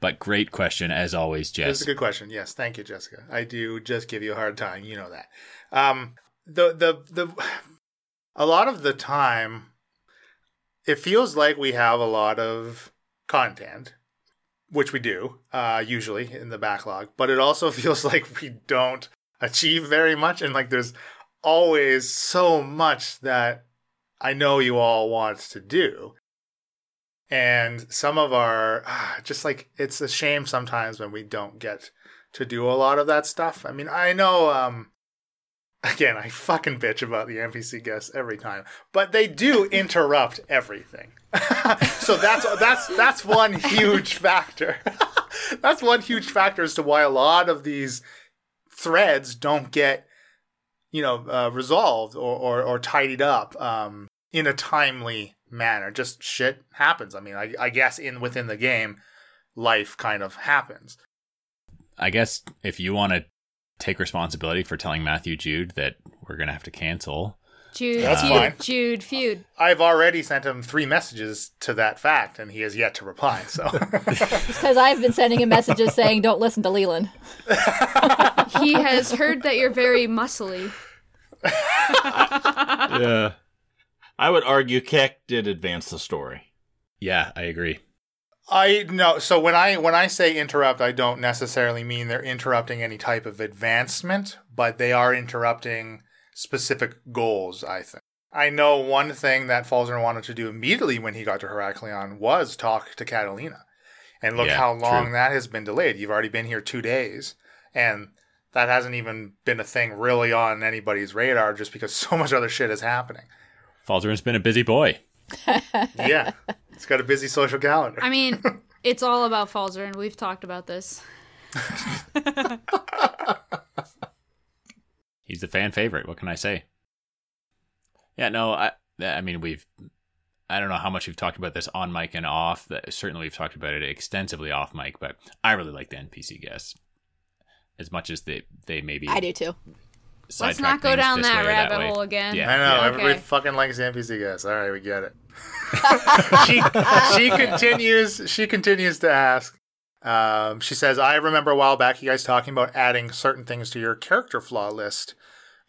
But great question as always, That's Jess. a good question. Yes, thank you, Jessica. I do just give you a hard time. You know that. Um, the the the a lot of the time, it feels like we have a lot of content, which we do uh, usually in the backlog, but it also feels like we don't achieve very much, and like there's always so much that I know you all want to do. And some of our ah, just like it's a shame sometimes when we don't get to do a lot of that stuff. I mean i know um again i fucking bitch about the npc guests every time but they do interrupt everything so that's that's that's one huge factor that's one huge factor as to why a lot of these threads don't get you know uh, resolved or, or or tidied up um in a timely manner. Just shit happens. I mean, I, I guess in within the game, life kind of happens. I guess if you want to take responsibility for telling Matthew Jude that we're going to have to cancel, Jude, That's feud, fine. Jude, feud. I've already sent him three messages to that fact, and he has yet to reply. So Because I've been sending him messages saying, don't listen to Leland. He has heard that you're very muscly. Yeah. I would argue Keck did advance the story. yeah, I agree. I no. So when I when I say interrupt, I don't necessarily mean they're interrupting any type of advancement, but they are interrupting specific goals. I think. I know one thing that Falzarin wanted to do immediately when he got to Heraklion was talk to Catalina, and look Yeah, how long true. that has been delayed. You've already been here two days, and that hasn't even been a thing really on anybody's radar, just because so much other shit is happening. Falzarin's been a busy boy. Yeah, it's got a busy social calendar. I mean, it's all about Falzer, and We've talked about this. He's the fan favorite. What can I say? Yeah, no, I I mean we've I don't know how much we've talked about this on mic and off. Certainly we've talked about it extensively off mic, but I really like the NPC guests. As much as they they maybe I do too. Let's not go down that way or that rabbit hole again. Yeah. I know Yeah, everybody okay. fucking likes the NPC guys. All right, we get it. she she continues she continues to ask. Um, she says, "I remember a while back you guys talking about adding certain things to your character flaw list,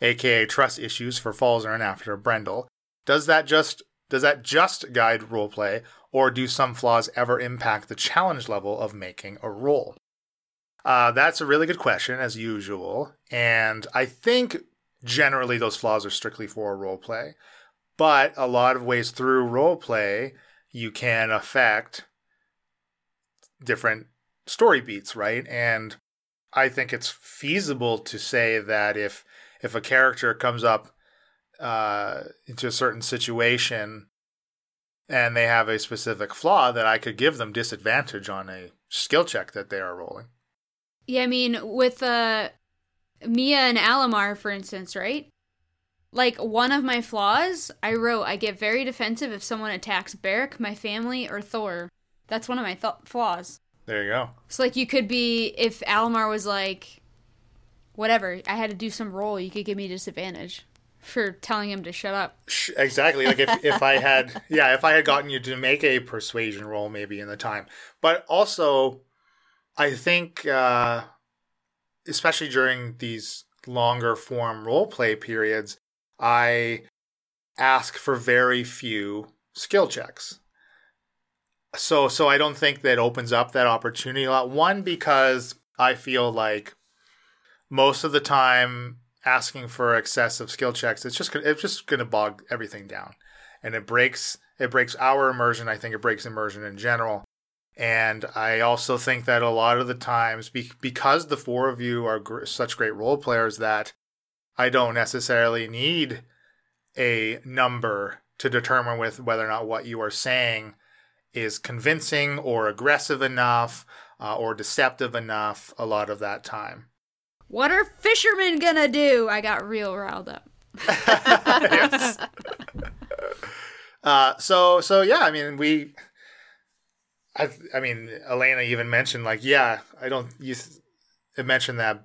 aka trust issues for Falzarin after Brendel. Does that just does that just guide roleplay, or do some flaws ever impact the challenge level of making a role?" Uh, that's a really good question, as usual, and I think generally those flaws are strictly for roleplay. But a lot of ways through roleplay, you can affect different story beats, right? And I think it's feasible to say that if if a character comes up uh, into a certain situation and they have a specific flaw, that I could give them disadvantage on a skill check that they are rolling. Yeah, I mean, with uh, Mia and Alamar, for instance, right? Like, one of my flaws, I wrote, I get very defensive if someone attacks Beric, my family, or Thor. That's one of my th- flaws. There you go. So, like, you could be, if Alamar was like, whatever, I had to do some roll, you could give me disadvantage. for telling him to shut up. Sh- Exactly. Like if, if I had, yeah, if I had gotten you to make a persuasion roll maybe in the time. But also, I think, uh, especially during these longer form role play periods, I ask for very few skill checks. So, so I don't think that opens up that opportunity a lot. One, because I feel like most of the time asking for excessive skill checks, it's just it's just going to bog everything down, and it breaks it breaks our immersion. I think it breaks immersion in general, and I also think that a lot of the times, be, because the four of you are gr- such great role players, that I don't necessarily need a number to determine with whether or not what you are saying is convincing or aggressive enough uh, or deceptive enough. A lot of that time. What are fishermen gonna do? I got real riled up. Uh, so so yeah, I mean we. I I mean Elena even mentioned like yeah I don't you it mentioned that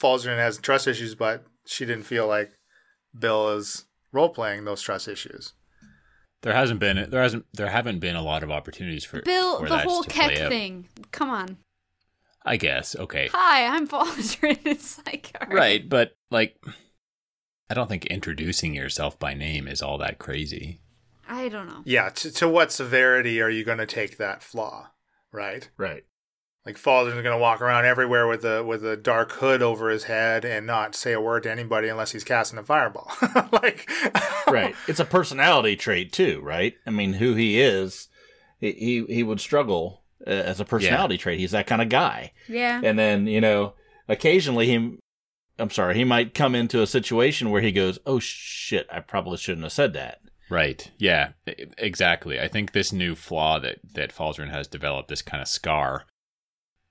Falzern has trust issues, but she didn't feel like Bill is role playing those trust issues. There hasn't been there hasn't there haven't been a lot of opportunities for Bill, for the that whole to Keck out. thing. Come on. I guess okay, Hi, I'm Falzern. It's like all right, but like, I don't think introducing yourself by name is all that crazy. I don't know. Yeah, to, to what severity are you going to take that flaw, right? Right. Like Falzern's going to walk around everywhere with a with a dark hood over his head and not say a word to anybody unless he's casting a fireball. like, Right. It's a personality trait too, right? I mean, who he is, he he, he would struggle uh, as a personality trait. He's that kind of guy. Yeah. And then, you know, occasionally he I'm sorry, he might come into a situation where he goes, "Oh shit, I probably shouldn't have said that." Right. Yeah. Exactly. I think this new flaw that that Falzern has developed, this kind of scar,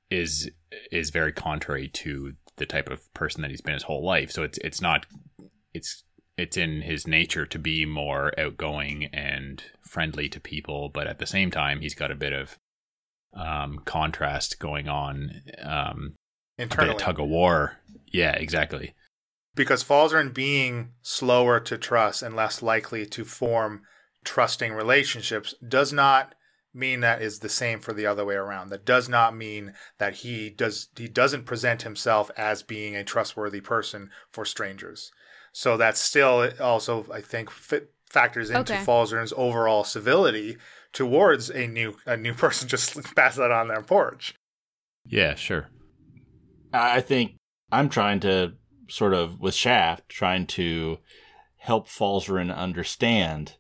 is is very contrary to the type of person that he's been his whole life. So it's it's not it's it's in his nature to be more outgoing and friendly to people, but at the same time, he's got a bit of um, contrast going on, um, a bit of tug of war. Yeah, exactly. Because Falzern being slower to trust and less likely to form trusting relationships does not mean that is the same for the other way around. That does not mean that he does he doesn't present himself as being a trustworthy person for strangers. So that still also I think fit, factors into Okay. Falzern's overall civility towards a new a new person just pass that on their porch. Yeah, sure. I I think I'm trying to sort of with Shaft trying to help Falzarin understand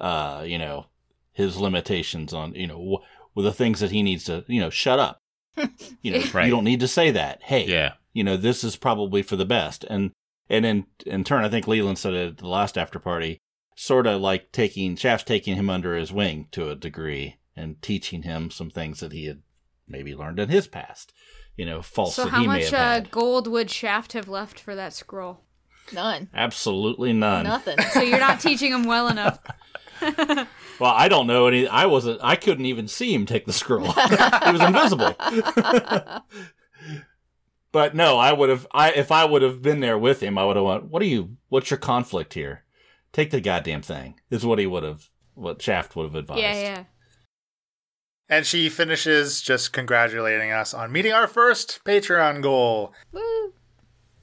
uh, you know, his limitations on, you know, wh- the things that he needs to, you know, shut up. You know, Right. you don't need to say that. Hey, Yeah. you know, this is probably for the best. And and in in turn, I think Leland said it at the last after party, sort of like taking Shaft's taking him under his wing to a degree and teaching him some things that he had maybe learned in his past. You know, faults So that how he may much have uh, had. gold would Shaft have left for that scroll? None. Absolutely none. Nothing. So you're not teaching him well enough. Well, I don't know any. I wasn't. I couldn't even see him take the scroll. he was invisible. but no, I would have. I if I would have been there with him, I would have went. What are you? What's your conflict here? Take the goddamn thing. Is what he would have. What Shaft would have advised. yeah, yeah. And she finishes just congratulating us on meeting our first Patreon goal. Woo.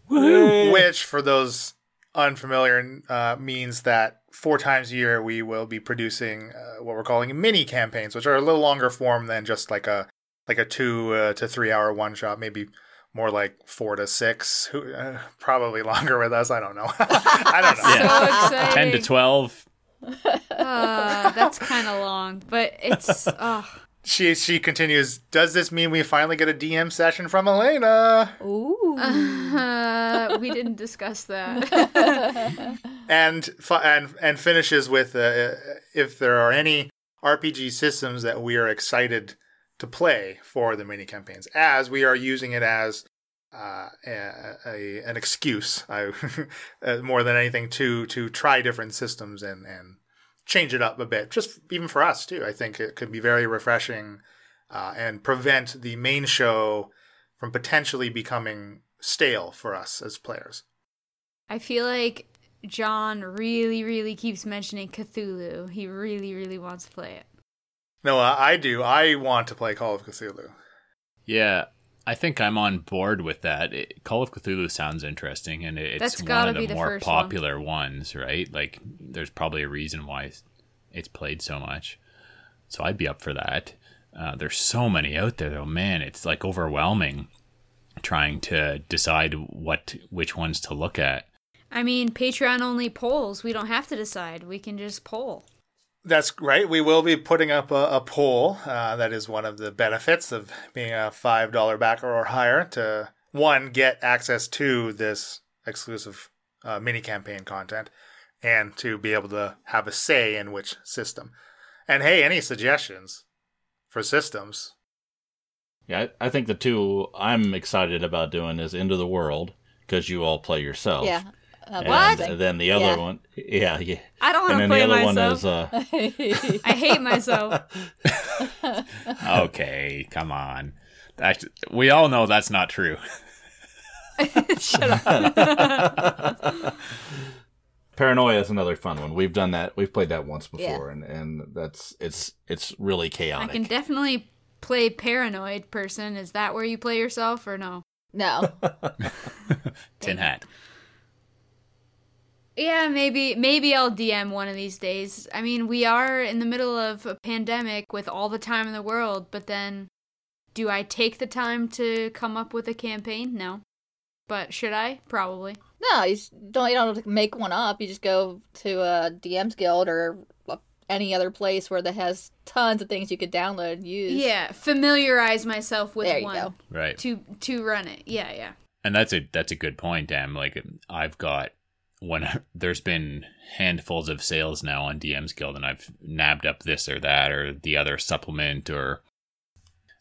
Woo. which for those unfamiliar uh, means that four times a year we will be producing uh, what we're calling mini campaigns which are a little longer form than just like a like a two uh, to three hour one shot maybe more like four to six who uh, probably longer with us i don't know i don't know Yeah. So exciting. 10 to 12. Uh, that's kind of long, but it's. Oh. She she continues does this mean we finally get a dm session from elena Ooh. Uh, we didn't discuss that. and and and finishes with uh, if there are any RPG systems that we are excited to play for the mini campaigns, as we are using it as uh, a, a an excuse, I, uh, more than anything, to to try different systems and and change it up a bit, just even for us too. I think it could be very refreshing uh, and prevent the main show from potentially becoming stale for us as players. I feel like John really, really keeps mentioning Cthulhu. He really, really wants to play it. No, uh, I do. I want to play Call of Cthulhu. Yeah, I think I'm on board with that. It, Call of Cthulhu sounds interesting, and it- That's one of the the more first one. popular ones, right? Like, there's probably a reason why it's played so much. So I'd be up for that. Uh, there's so many out there, though. Man, it's like overwhelming trying to decide what which ones to look at. I mean, Patreon only polls. We don't have to decide. We can just poll. That's right. We will be putting up a, a poll. Uh, that is one of the benefits of being a $5 backer or higher to, one, get access to this exclusive uh, mini campaign content, and to be able to have a say in which system. And hey, any suggestions for systems? Yeah, I, I think the two I'm excited about doing is Into the World because you all play yourself. Yeah. Uh, And What? then the other Yeah. one, yeah, yeah. I don't And want to then the play other myself. one is uh, I hate myself. Okay, come on. That, we all know that's not true. Shut up. Paranoia is another fun one. We've done that. We've played that once before, Yeah. and and that's it's it's really chaotic. I can definitely play paranoid person. Is that where you play yourself or no? no. Tin hat. Yeah, maybe maybe I'll DM one of these days. I mean, we are in the middle of a pandemic with all the time in the world, but then do I take the time to come up with a campaign? No. But should I? Probably. No, you don't. You don't make one up. You just go to a DM's Guild or uh, any other place where that has tons of things you could download and use. Yeah, familiarize myself with There you one go. Right. to to run it. Yeah, yeah. And that's a that's a good point, Dan. Like I've got when there's been handfuls of sales now on DM's Guild, and I've nabbed up this or that or the other supplement or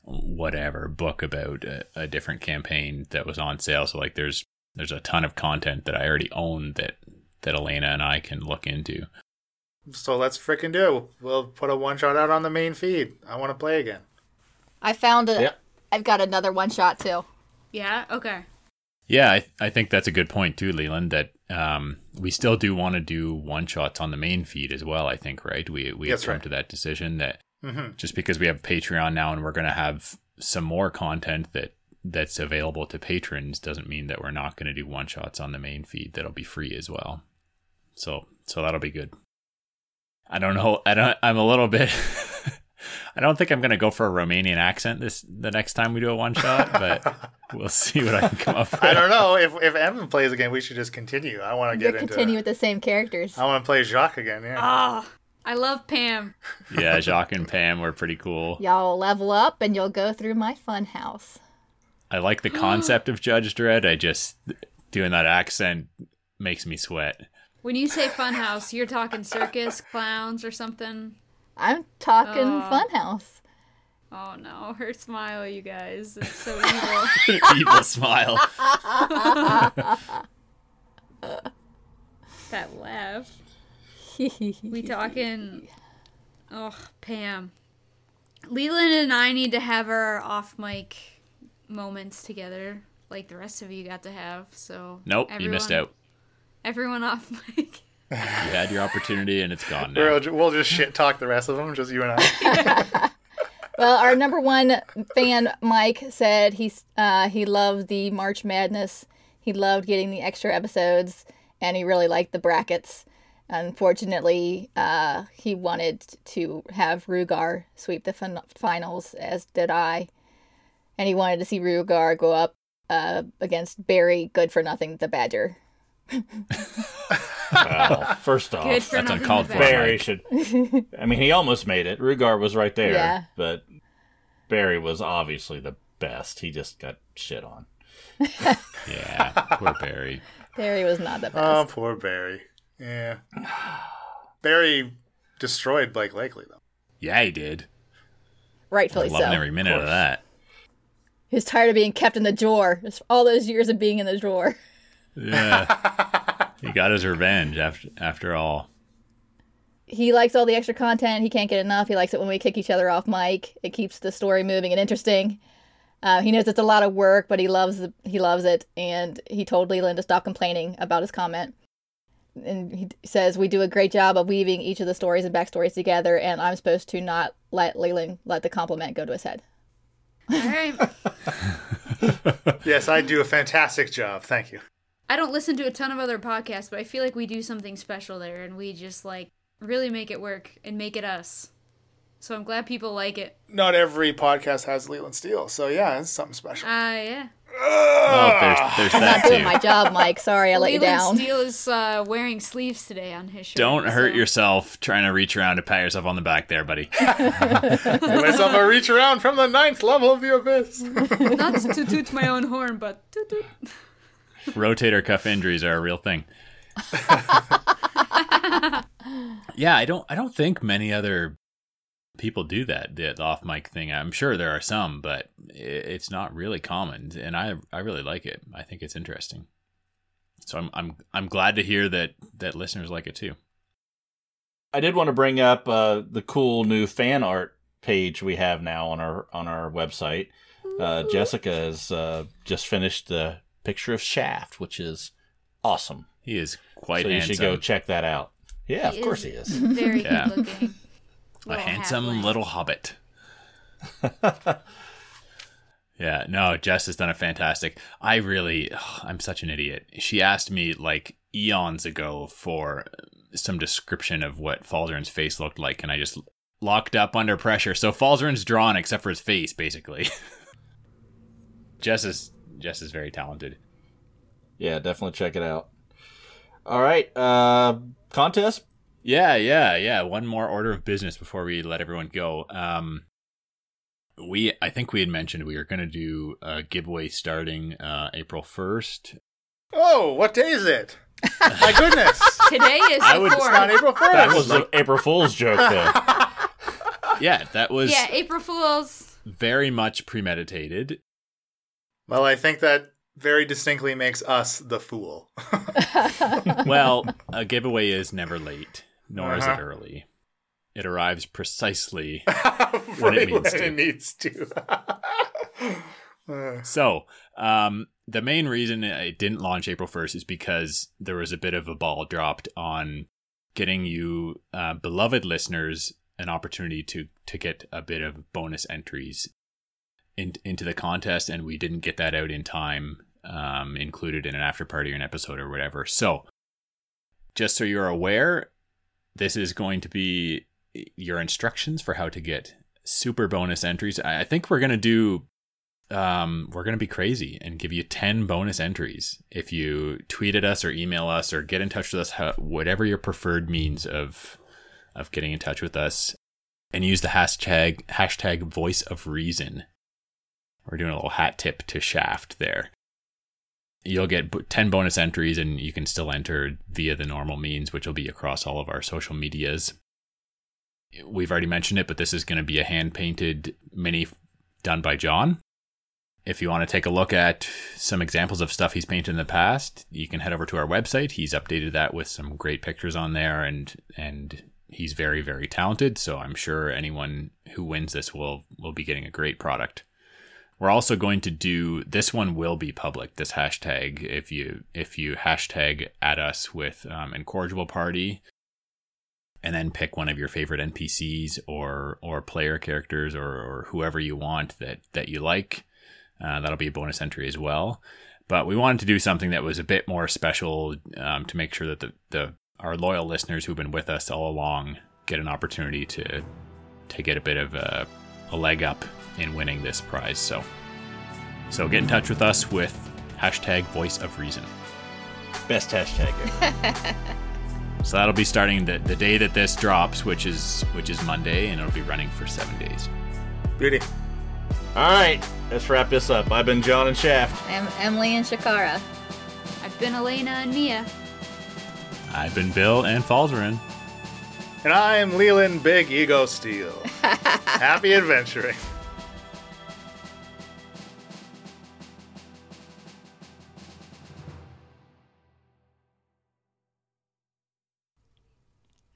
whatever book about a, a different campaign that was on sale. So like there's there's a ton of content that I already own that that Elena and I can look into. So let's frickin' do it. We'll put a one shot out on the main feed. I want to play again. I found it. Yeah. I've got another one shot too. Yeah, okay. Yeah, I, I think that's a good point too, Leland. That um, we still do want to do one shots on the main feed as well. I think, right? We we have come right. to that decision that Mm-hmm. just because we have Patreon now and we're going to have some more content that that's available to patrons doesn't mean that we're not going to do one shots on the main feed that'll be free as well. So so that'll be good. I don't know. I don't. I'm a little bit. I don't think I'm going to go for a Romanian accent this the next time we do a one shot, but we'll see what I can come up with. I don't know if if Evan plays again, we should just continue. I want to You get into. continue with the same characters. I want to play Jacques again. Yeah. Ah, I love Pam. Yeah, Jacques and Pam were pretty cool. Y'all level up and you'll go through my fun house. I like the concept of Judge Dredd. I just doing that accent makes me sweat. When you say funhouse, you're talking circus, clowns, or something. I'm talking Aw. fun house. Oh no, her smile, you guys. It's so evil. Evil smile. that laugh. We talking. Oh, Pam. Leland and I need to have our off mic moments together, like the rest of you got to have. So Nope, you missed out. Everyone off mic. You had your opportunity and it's gone now. We'll, we'll just shit talk the rest of them, just you and I. Well, our number one fan, Mike, said he's uh, he loved the March Madness. He loved getting the extra episodes, and he really liked the brackets. Unfortunately, uh, he wanted to have Rugar sweep the fin- finals, as did I, and he wanted to see Rugar go up uh, against Barry Good for Nothing, the Badger. Well, first off, Good that's uncalled for. Barry Mike. should. I mean, he almost made it. Rugar was right there, Yeah. but Barry was obviously the best. He just got shit on. Yeah, poor Barry. Barry was not the oh, best. oh, poor Barry. Yeah. Barry destroyed Blake Lakely, though. Yeah, he did. Rightfully so. every minute of course. that. He was tired of being kept in the drawer. All those years of being in the drawer. Yeah. he got his revenge after after all. he likes all the extra content. He can't get enough. He likes it when we kick each other off mic. It keeps the story moving and interesting. Uh, he knows it's a lot of work, but he loves the, he loves it, and he told Leland to stop complaining about his comment. and he says we do a great job of weaving each of the stories and backstories together, and I'm supposed to not let Leland let the compliment go to his head. All right. Yes, I do a fantastic job. Thank you. I don't listen to a ton of other podcasts, but I feel like we do something special there and we just like really make it work and make it us. So I'm glad people like it. Not every podcast has Leland Steele, so yeah, it's something special. Ah, yeah. Well, there's, there's I'm that not doing too. my job, Mike. Sorry, I let you Leland down. Steele is uh, wearing sleeves today on his shirt. Don't hurt so- yourself trying to reach around to pat yourself on the back there, buddy. Give myself a reach around from the ninth level of the abyss. Not to toot my own horn, but toot toot. Rotator cuff injuries are a real thing. yeah, I don't I don't think many other people do that, the off mic thing. I'm sure there are some, but i- it's not really common and I I really like it. I think it's interesting. So I'm I'm I'm glad to hear that that listeners like it too. I did want to bring up uh, the cool new fan art page we have now on our on our website. Uh, Jessica has uh, just finished the picture of Shaft, which is awesome. He is quite so you handsome. should go check that out. Yeah, of course he is. Very Yeah. good looking. a Little handsome halfling. little hobbit. yeah, no, Jess has done a fantastic. I really, ugh, I'm such an idiot. She asked me like eons ago for some description of what Falzarin's face looked like, and I just locked up under pressure. So Falzarin's drawn except for his face, basically. Jess is Jess is very talented. Yeah, definitely check it out. All right, uh, contest. Yeah, yeah, yeah. One more order of business before we let everyone go. Um, we, I think we had mentioned we were going to do a giveaway starting uh, April first. Oh, what day is it? My goodness. Today is I would- It's not. April 1st. That was an April Fool's joke, though. Yeah, that was Yeah, April Fools. very much premeditated. Well, I think that very distinctly makes us the fool. Well, a giveaway is never late, nor is it Uh-huh. early. It arrives precisely. when it means to. it needs to. So, um, the main reason it didn't launch April 1st is because there was a bit of a ball dropped on getting you, uh, beloved listeners, an opportunity to, to get a bit of bonus entries in, into the contest, and we didn't get that out in time, um, included in an after party or an episode or whatever. So, just so you're aware, this is going to be your instructions for how to get super bonus entries. I think we're going to do um, we're going to be crazy and give you 10 bonus entries if you tweet at us or email us or get in touch with us, whatever your preferred means of of getting in touch with us, and use the hashtag hashtag voice of reason. We're doing a little hat tip to Shaft there. You'll get 10 bonus entries, and you can still enter via the normal means, which will be across all of our social medias. We've already mentioned it, but this is going to be a hand painted mini done by John. If you want to take a look at some examples of stuff he's painted in the past, you can head over to our website. He's updated that with some great pictures on there and and he's very very talented, so I'm sure anyone who wins this will will be getting a great product. We're also going to do this one will be public. This hashtag, if you if you hashtag at us with um, incorrigible party, and then pick one of your favorite NPCs or or player characters or, or whoever you want that that you like. Uh, that'll be a bonus entry as well. But we wanted to do something that was a bit more special um, to make sure that the, the our loyal listeners who've been with us all along get an opportunity to to get a bit of a, a leg up in winning this prize. So so get in touch with us with hashtag voice of reason. Best hashtag ever. So that'll be starting the, the day that this drops, which is which is Monday, and it'll be running for seven days. Beauty. All right, let's wrap this up. I've been John and Shaft. I'm Emily and Shakara. I've been Elena and Mia. I've been Bill and Falzarin. And I'm Leland Big Ego Steele. Happy adventuring.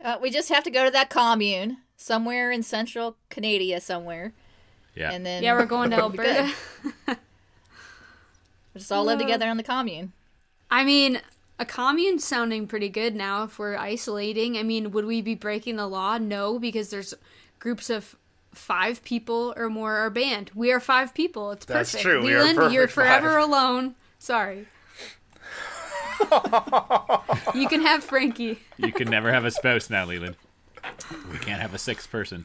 Uh, we just have to go to that commune somewhere in central Canada somewhere, Yeah. and then Yeah, we're going to we'll be good. Alberta. We'll just all live together on the commune. I mean, A commune's sounding pretty good now if we're isolating. I mean, would we be breaking the law? No, because there's groups of five people or more are banned. We are five people. It's That's perfect. true. We are Leland, you're forever five. alone. Sorry. you can have Frankie. You can never have a spouse now, Leland. We can't have a sixth person.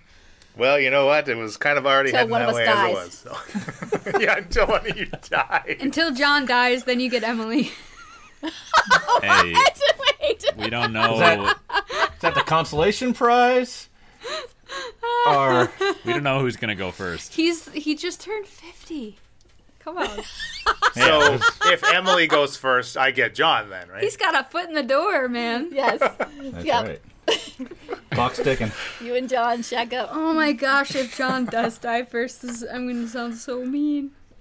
Well, you know what? It was kind of already Till heading one of that us way dies. as it was. So. yeah, until one of you died. Until John dies, then you get Emily. Hey, Wait. we don't know. that- Is that the consolation prize? Or We don't know who's gonna go first. He's he just turned fifty. Come on. So if Emily goes first, I get John then, right? He's got a foot in the door, man. Yes. that's Yep. right. Clock's ticking. You and John shack up. Oh my gosh, if John does die first, this, I'm gonna sound so mean.